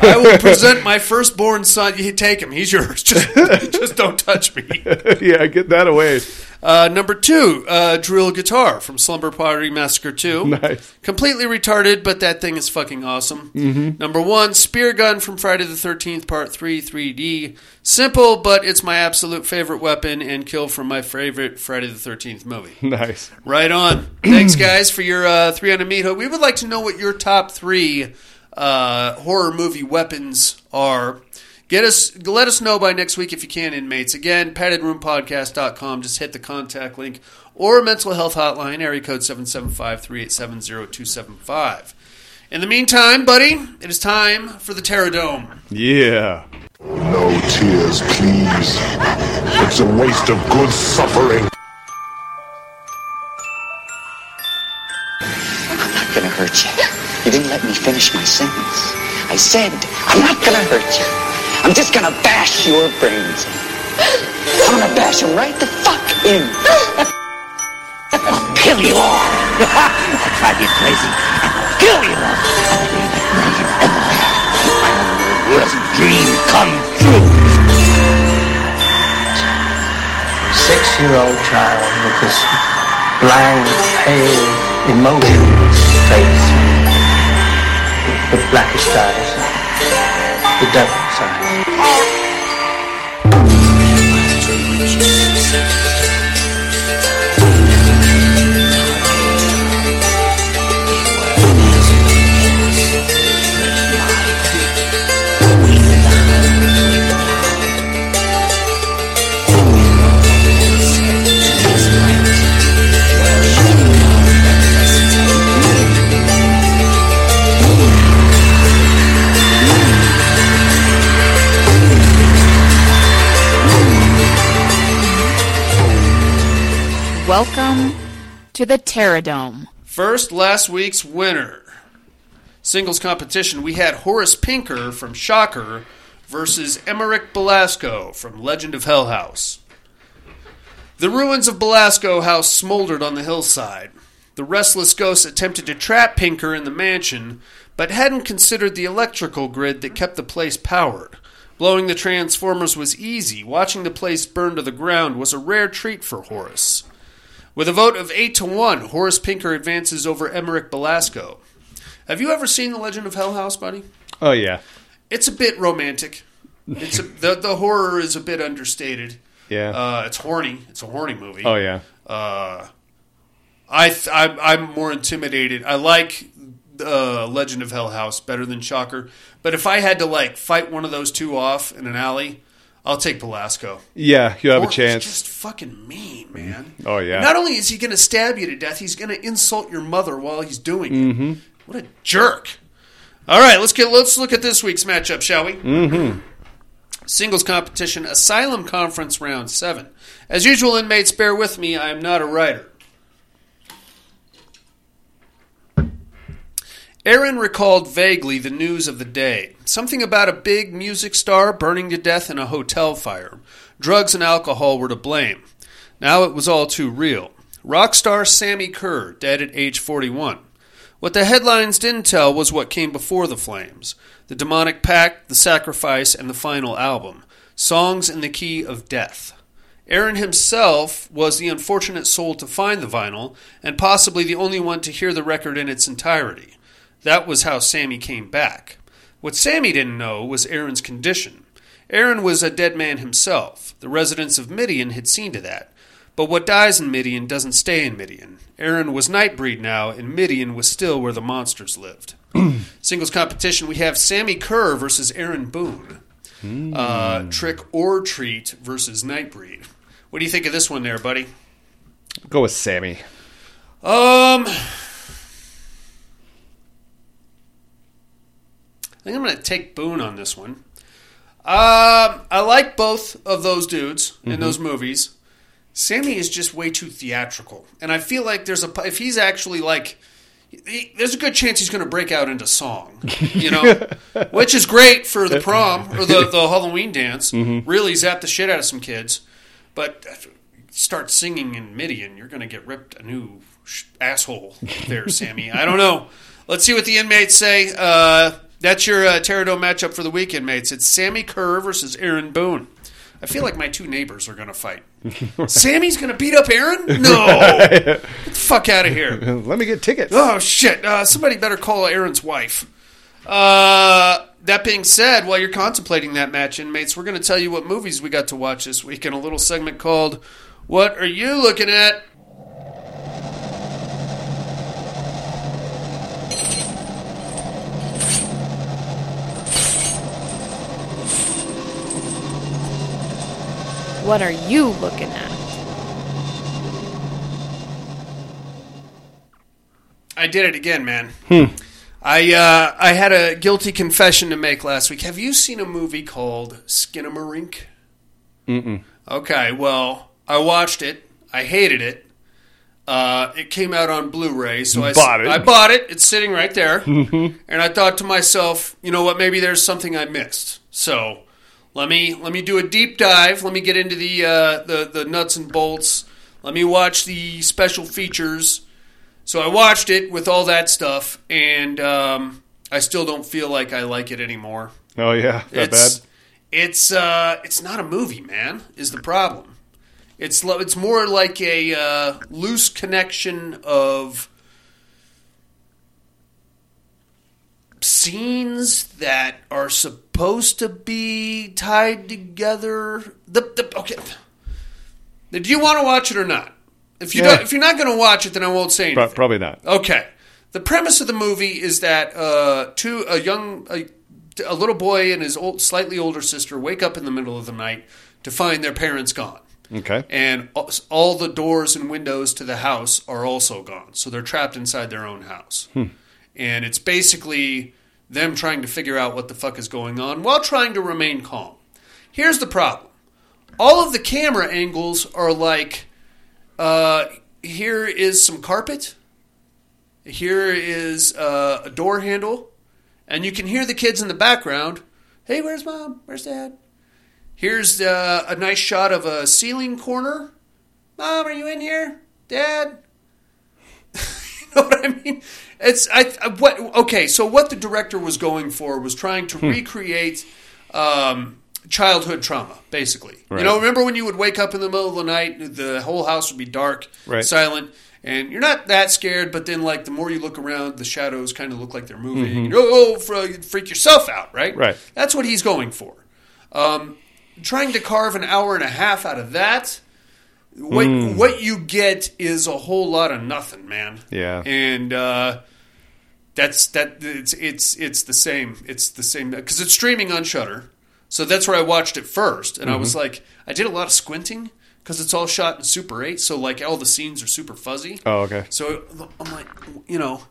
I will present my firstborn son. You take him. He's yours. Just, just don't touch me. yeah, get that away. Uh, number two, uh, drill guitar from Slumber Party Massacre 2. [LAUGHS] Nice. Completely retarded, but that thing is fucking awesome. Mhm. Number one, spear gun from Friday the 13th, Part 3, 3D. Simple, but it's my absolute favorite weapon and kill from my favorite Friday the 13th movie. [LAUGHS] Nice. Right on. [CLEARS THROAT] Thanks, guys, for your uh, three on a meat hook. We would like to know what your top three uh, horror movie weapons are. Get us, let us know by next week if you can, inmates. Again, paddedroompodcast.com. Just hit the contact link or mental health hotline, area code 775-387-0275. In the meantime, buddy, it is time for the terradome. Yeah. No tears, please. It's a waste of good suffering. I'm not gonna hurt you. You didn't let me finish my sentence. I said, I'm not gonna hurt you. I'm just gonna bash your brains in. I'm gonna bash them right the fuck in. [LAUGHS] I'll kill you all. I'll drive you crazy. and I'll kill you all. I'll be the man you ever had. My worst dream come true. Six-year-old child with this blank, pale, emotionless face. The blackest eyes. The devil's eyes. Welcome to the Terradome. First, last week's winner. Singles competition, we had Horace Pinker from Shocker versus Emeric Belasco from Legend of Hell House. The ruins of Belasco House smoldered on the hillside. The restless ghosts attempted to trap Pinker in the mansion, but hadn't considered the electrical grid that kept the place powered. Blowing the transformers was easy. Watching the place burn to the ground was a rare treat for Horace. With a vote of 8 to 1, Horace Pinker advances over Emeric Belasco. Have you ever seen The Legend of Hell House, buddy? Oh yeah, It's a bit romantic. It's a, [LAUGHS] the the horror is a bit understated. yeah. Uh, it's horny. It's a horny movie. oh yeah. Uh, I th- I'm, I'm more intimidated. I like uh, Legend of Hell House better than Shocker, but if I had to like fight one of those two off in an alley, I'll take Belasco. Yeah, you have a chance. He's just fucking mean, man. Oh yeah. Not only is he going to stab you to death, he's going to insult your mother while he's doing it. Mm-hmm. What a jerk! All right, let's get let's look at this week's matchup, shall we? Mm-hmm. Singles competition, Asylum Conference Round 7. As usual, inmates, bear with me, I am not a writer. Aaron recalled vaguely the news of the day. Something about a big music star burning to death in a hotel fire. Drugs and alcohol were to blame. Now it was all too real. Rock star Sammy Curr, dead at age 41. What the headlines didn't tell was what came before the flames the demonic pact, the sacrifice, and the final album Songs in the Key of Death. Aaron himself was the unfortunate soul to find the vinyl, and possibly the only one to hear the record in its entirety. That was how Sammy came back. What Sammy didn't know was Aaron's condition. Aaron was a dead man himself. The residents of Midian had seen to that. But what dies in Midian doesn't stay in Midian. Aaron was Nightbreed now, and Midian was still where the monsters lived. [CLEARS THROAT] Singles competition, we have Sammy Curr versus Aaron Boone. Uh, trick or treat versus Nightbreed. What do you think of this one there, buddy? Go with Sammy. Um, I think I'm going to take Boone on this one. Um, I like both of those dudes in Mhm. those movies. Sammy is just way too theatrical, and I feel like there's a if he's actually like. he- There's a good chance he's going to break out into song, you know, [LAUGHS] which is great for the prom or the, the [LAUGHS] Halloween dance. Mhm. Really zap the shit out of some kids. But start singing in Midian, you're going to get ripped a new sh- asshole there, Sammy. I don't know. [LAUGHS] Let's see what the inmates say. Uh, that's your uh, Terradome matchup for the weekend, mates. It's Sammy Curr versus Aaron Boone. I feel like my two neighbors are going to fight. [LAUGHS] Sammy's going to beat up Aaron? [LAUGHS] No. [LAUGHS] Get the fuck out of here. Let me get tickets. Oh shit! Uh, somebody better call Aaron's wife. Uh, that being said, while you're contemplating that match, inmates, we're going to tell you what movies we got to watch this week in a little segment called "What Are You Looking At." What are you looking at? I did it again, man. Hmm. I uh, I had a guilty confession to make last week. Have you seen a movie called Skinamarink? Mm-mm. Okay, well, I watched it. I hated it. Uh, it came out on Blu-ray, so I s- Bought it. I bought it. It's sitting right there, Mhm. and I thought to myself, you know what? Maybe there's something I missed. So let me let me do a deep dive. Let me get into the uh, the the nuts and bolts. Let me watch the special features. So I watched it with all that stuff, and um, I still don't feel like I like it anymore. Oh yeah, that it's, bad. It's uh, it's not a movie, man. Is the problem? It's it's more like a uh, loose connection of scenes that are supposed to be tied together. The, the okay. Do you want to watch it or not? If you Yeah. don't, if you're not going to watch it, then I won't say anything. Probably not. Okay. The premise of the movie is that uh, two a young a, a little boy and his old, slightly older sister wake up in the middle of the night to find their parents gone, Okay. and all- all the doors and windows to the house are also gone. So they're trapped inside their own house, Hmm. and it's basically them trying to figure out what the fuck is going on while trying to remain calm. Here's the problem: all of the camera angles are like, uh, here is some carpet. Here is uh, a door handle, and you can hear the kids in the background. Hey, where's mom? Where's dad? Here's uh, a nice shot of a ceiling corner. Mom, are you in here? Dad? Know what I mean? It's I, what okay. So what the director was going for was trying to Hmm. recreate um, childhood trauma, basically. Right. You know, remember when you would wake up in the middle of the night, the whole house would be dark, Right. silent, and you're not that scared. But then, like the more you look around, the shadows kind of look like they're moving. Mhm. And you oh, fr- freak yourself out, right? Right. That's what he's going for. Um, trying to carve an hour and a half out of that, what Mm. what you get is a whole lot of nothing, man. Yeah. And uh, that's that. It's it's it's the same. It's the same because it's streaming on Shudder. So that's where I watched it first, and I was Mhm. like, I did a lot of squinting because it's all shot in Super Eight. So like all the scenes are super fuzzy. Oh, okay. So I'm like, you know,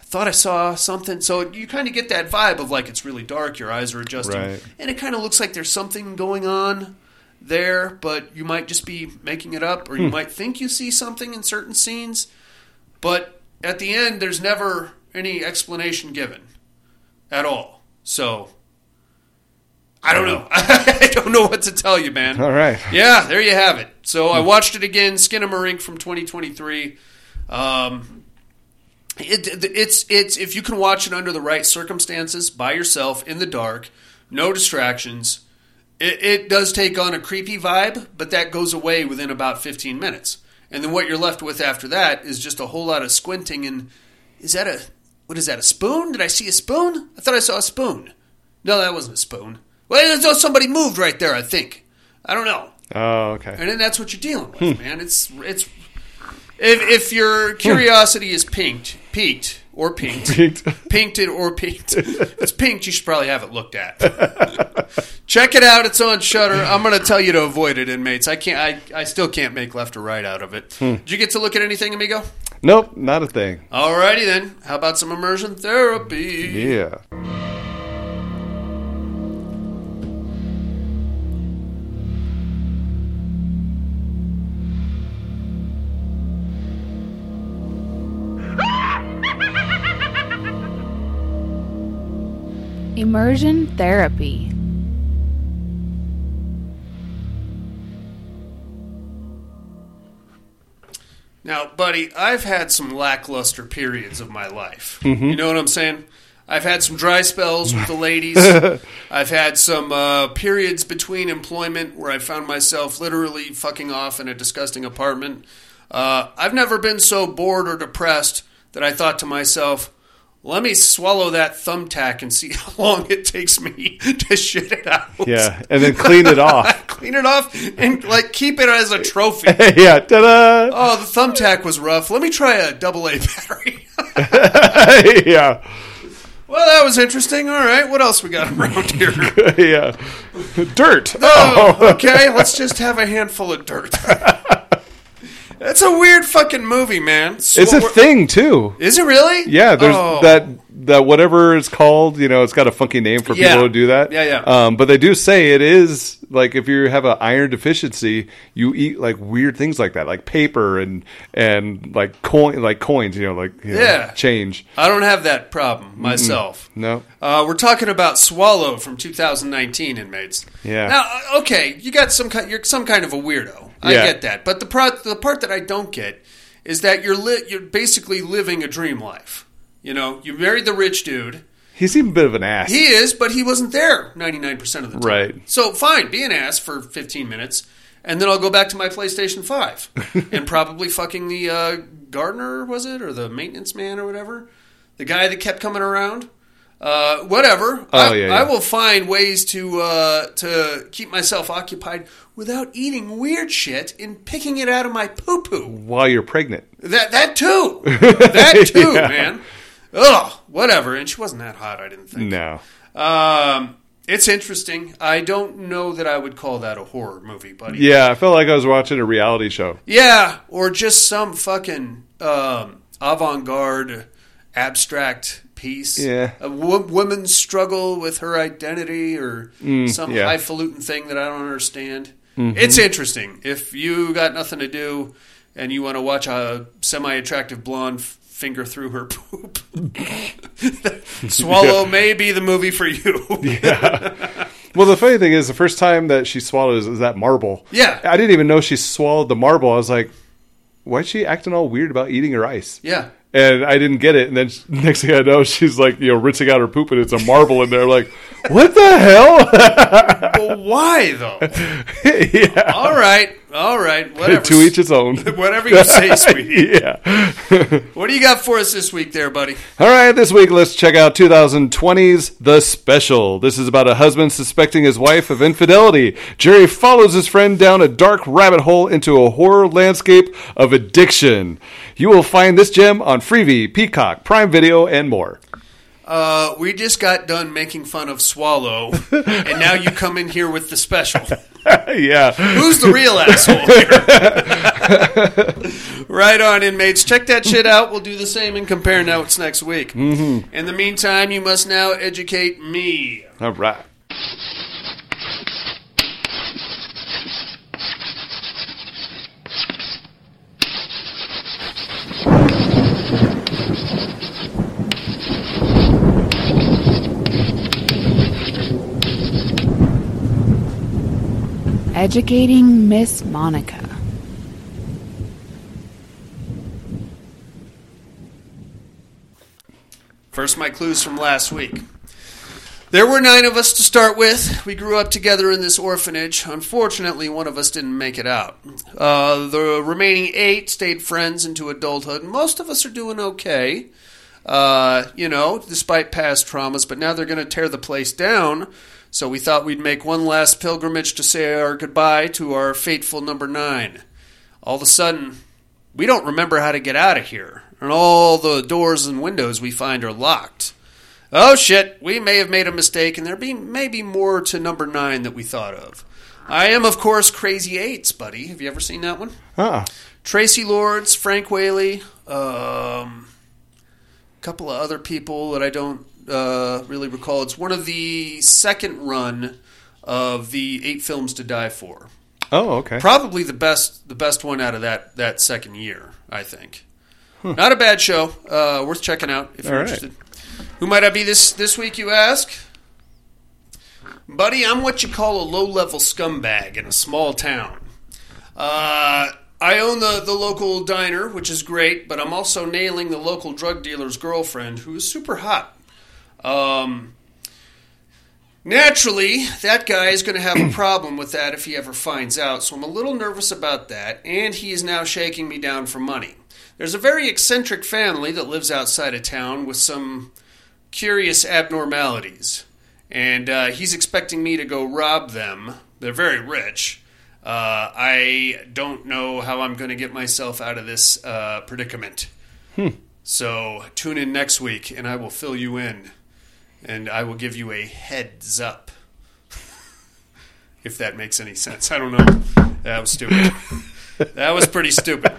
I thought I saw something. So you kind of get that vibe of like it's really dark, your eyes are adjusting, Right. and it kind of looks like there's something going on there, but you might just be making it up, or you Hmm. might think you see something in certain scenes, but at the end, there's never any explanation given at all. So. I don't know. [LAUGHS] I don't know what to tell you, man. All right. Yeah, there you have it. So I watched it again, Skinamarink from 2023. Um, it, it's it's if you can watch it under the right circumstances, by yourself in the dark, no distractions. It, it does take on a creepy vibe, but that goes away within about 15 minutes. And then what you're left with after that is just a whole lot of squinting. And is that a what is that? A spoon? Did I see a spoon? I thought I saw a spoon. No, that wasn't a spoon. Well, somebody moved right there. I think. I don't know. Oh, okay. And then that's what you're dealing with, hmm. man. It's it's if if your hmm. curiosity is pinked, peaked or pinked, Pinked. pinked it or pinked, [LAUGHS] it's pinked. You should probably have it looked at. Check it out. It's on Shudder. I'm going to tell you to avoid it, inmates. I can't. I I still can't make left or right out of it. Hmm. Did you get to look at anything, amigo? Nope, not a thing. Alrighty then. How about some immersion therapy? Yeah. Immersion therapy. Now, buddy, I've had some lackluster periods of my life. Mhm. You know what I'm saying? I've had some dry spells with the ladies. [LAUGHS] I've had some uh, periods between employment where I found myself literally fucking off in a disgusting apartment. Uh, I've never been so bored or depressed that I thought to myself, let me swallow that thumbtack and see [LAUGHS] how long it takes me [LAUGHS] to shit it out. Yeah, and then clean it off. [LAUGHS] Clean it off and like keep it as a trophy. yeah, ta-da! Oh, the thumbtack was rough. Let me try a double A battery. yeah. Well, that was interesting. All right, what else we got around here? yeah. Dirt. Oh, okay. Let's just have a handful of dirt. That's a weird fucking movie, man. So It's a thing too. Is it really? Yeah, there's Oh. that that whatever it's called, you know, it's got a funky name for Yeah. people who do that. Yeah, yeah. Um, but they do say it is like if you have an iron deficiency, you eat like weird things like that, like paper and and like coin, like coins, you know, like you know, Yeah. change. I don't have that problem myself. No. Uh, we're talking about Swallow from 2019 inmates. Yeah. Now, uh, okay, you got some kind. You're some kind of a weirdo. I Yeah. get that, but the part the part that I don't get is that you're li- you're basically living a dream life. You know, you married the rich dude. He seemed a bit of an ass. He is, but he wasn't there 99% of the time. Right. So fine, be an ass for 15 minutes, and then I'll go back to my PlayStation 5 [LAUGHS] and probably fucking the uh, gardener, was it? Or the maintenance man or whatever? The guy that kept coming around? Uh, whatever. Oh, I, yeah, yeah. I will find ways to uh, to keep myself occupied without eating weird shit and picking it out of my poo poo. While you're pregnant. That that too. [LAUGHS] That too, Yeah. man. Ugh, whatever. And she wasn't that hot, I didn't think. No. Um, it's interesting. I don't know that I would call that a horror movie, buddy. Yeah, I felt like I was watching a reality show. Yeah, or just some fucking um, avant-garde, abstract piece. Yeah. a woman's struggle with her identity, or Mm, some yeah. highfalutin thing that I don't understand. Mhm. It's interesting. If you got nothing to do and you want to watch a semi-attractive blonde f- finger through her [LAUGHS] poop, [LAUGHS] Swallow Yeah. may be the movie for you. [LAUGHS] Yeah. Well, the funny thing is, the first time that she swallowed is, is that marble. Yeah. I didn't even know she swallowed the marble. I was like, why is she acting all weird about eating her ice? Yeah. And I didn't get it. And then [LAUGHS] next thing I know, she's like, you know, rinsing out her poop and it's a marble in there. Like, what the hell? [LAUGHS] Why though? [LAUGHS] yeah. All right, all right, whatever. to each his own. Whatever you say, sweetie. yeah. What do you got for us this week, there, buddy? All right, this week let's check out 2020's The Special. This is about a husband suspecting his wife of infidelity. Jerry follows his friend down a dark rabbit hole into a horror landscape of addiction. You will find this gem on Freevee, Peacock, Prime Video, and more. Uh, we just got done making fun of Swallow, [LAUGHS] and now you come in here with the special. [LAUGHS] yeah. Who's the real asshole here? [LAUGHS] right on, inmates. Check that shit out. We'll do the same and compare notes next week. Mhm. In the meantime, you must now educate me. All right. Educating Miss Monica. First, my clues from last week. There were nine of us to start with. We grew up together in this orphanage. Unfortunately, one of us didn't make it out. Uh, the remaining eight stayed friends into adulthood. Most of us are doing okay, uh, you know, despite past traumas, but now they're going to tear the place down. So we thought we'd make one last pilgrimage to say our goodbye to our fateful number nine. All of a sudden, we don't remember how to get out of here, and all the doors and windows we find are locked. Oh shit, we may have made a mistake, and there be maybe more to number nine that we thought of. I am, of course, Crazy Eights, buddy. Have you ever seen that one? Uh-uh. Traci Lords, Frank Whaley, um, a couple of other people that I don't uh, really recall. It's one of the second run of the eight films to die for. Oh, okay. Probably the best, the best one out of that that second year, I think. Hmm. Not a bad show. Uh, worth checking out if you're right. interested. Who might I be this this week? You ask, buddy. I'm what you call a low level scumbag in a small town. Uh, I own the the local diner, which is great, but I'm also nailing the local drug dealer's girlfriend, who is super hot. Um, Naturally, that guy is going to have a [CLEARS THROAT] problem with that if he ever finds out, so I'm a little nervous about that, and he is now shaking me down for money. There's a very eccentric family that lives outside of town with some curious abnormalities, and uh, he's expecting me to go rob them. They're very rich. Uh, I don't know how I'm going to get myself out of this uh, predicament. Hmm. So tune in next week, and I will fill you in and I will give you a heads up. [LAUGHS] if that makes any sense. I don't know. That was stupid. That was pretty stupid.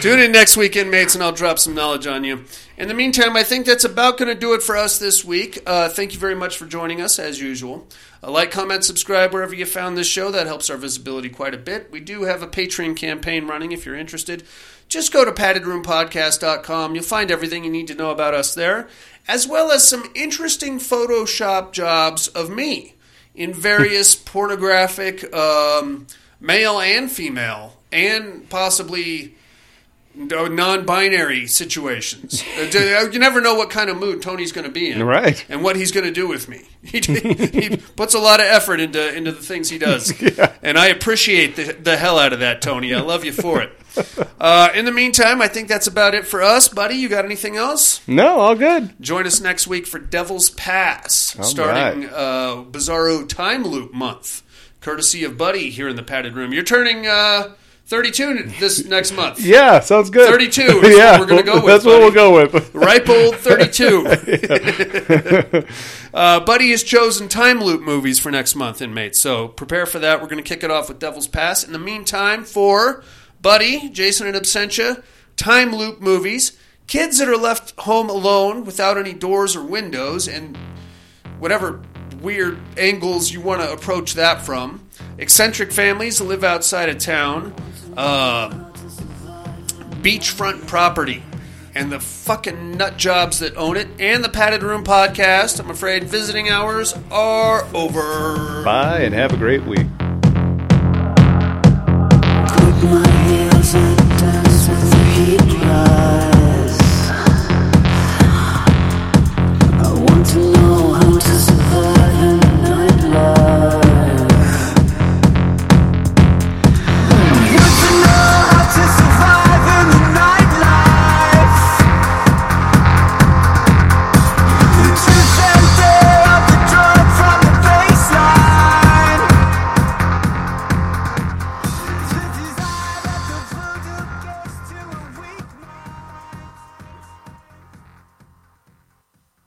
Tune in next weekend, mates, and I'll drop some knowledge on you. In the meantime, I think that's about going to do it for us this week. Uh, thank you very much for joining us, as usual. Uh, like, comment, subscribe wherever you found this show. That helps our visibility quite a bit. We do have a Patreon campaign running if you're interested. Just go to paddedroompodcast.com. You'll find everything you need to know about us there, as well as some interesting Photoshop jobs of me in various [LAUGHS] pornographic, um, male and female, and possibly non-binary situations. [LAUGHS] Uh, you never know what kind of mood Tony's going to be in, Right. And what he's going to do with me. [LAUGHS] He, he puts a lot of effort into into the things he does, and I appreciate the, the hell out of that, Tony. I love you for it. [LAUGHS] Uh, in the meantime, I think that's about it for us, buddy. You got anything else? No, all good. Join us next week for Devil's Pass, All starting uh, Bizarro Time Loop month, courtesy of Buddy here in the padded room. You're turning uh, 32 this [LAUGHS] next month. Yeah, sounds good. 32 is [LAUGHS] yeah, we're going to go with. That's what we'll go with. Ripe old 32. uh, Buddy has chosen time loop movies for next month, inmates. So prepare for that. We're going to kick it off with Devil's Pass. In the meantime, for Buddy, Jason and Absentia, time loop movies, kids that are left home alone without any doors or windows, and whatever weird angles you want to approach that from. Eccentric families that live outside of town. Uh, beachfront property. And the fucking nut jobs that own it, and the Padded Room podcast. I'm afraid visiting hours are over. Bye and have a great week. My heels with the heat rise.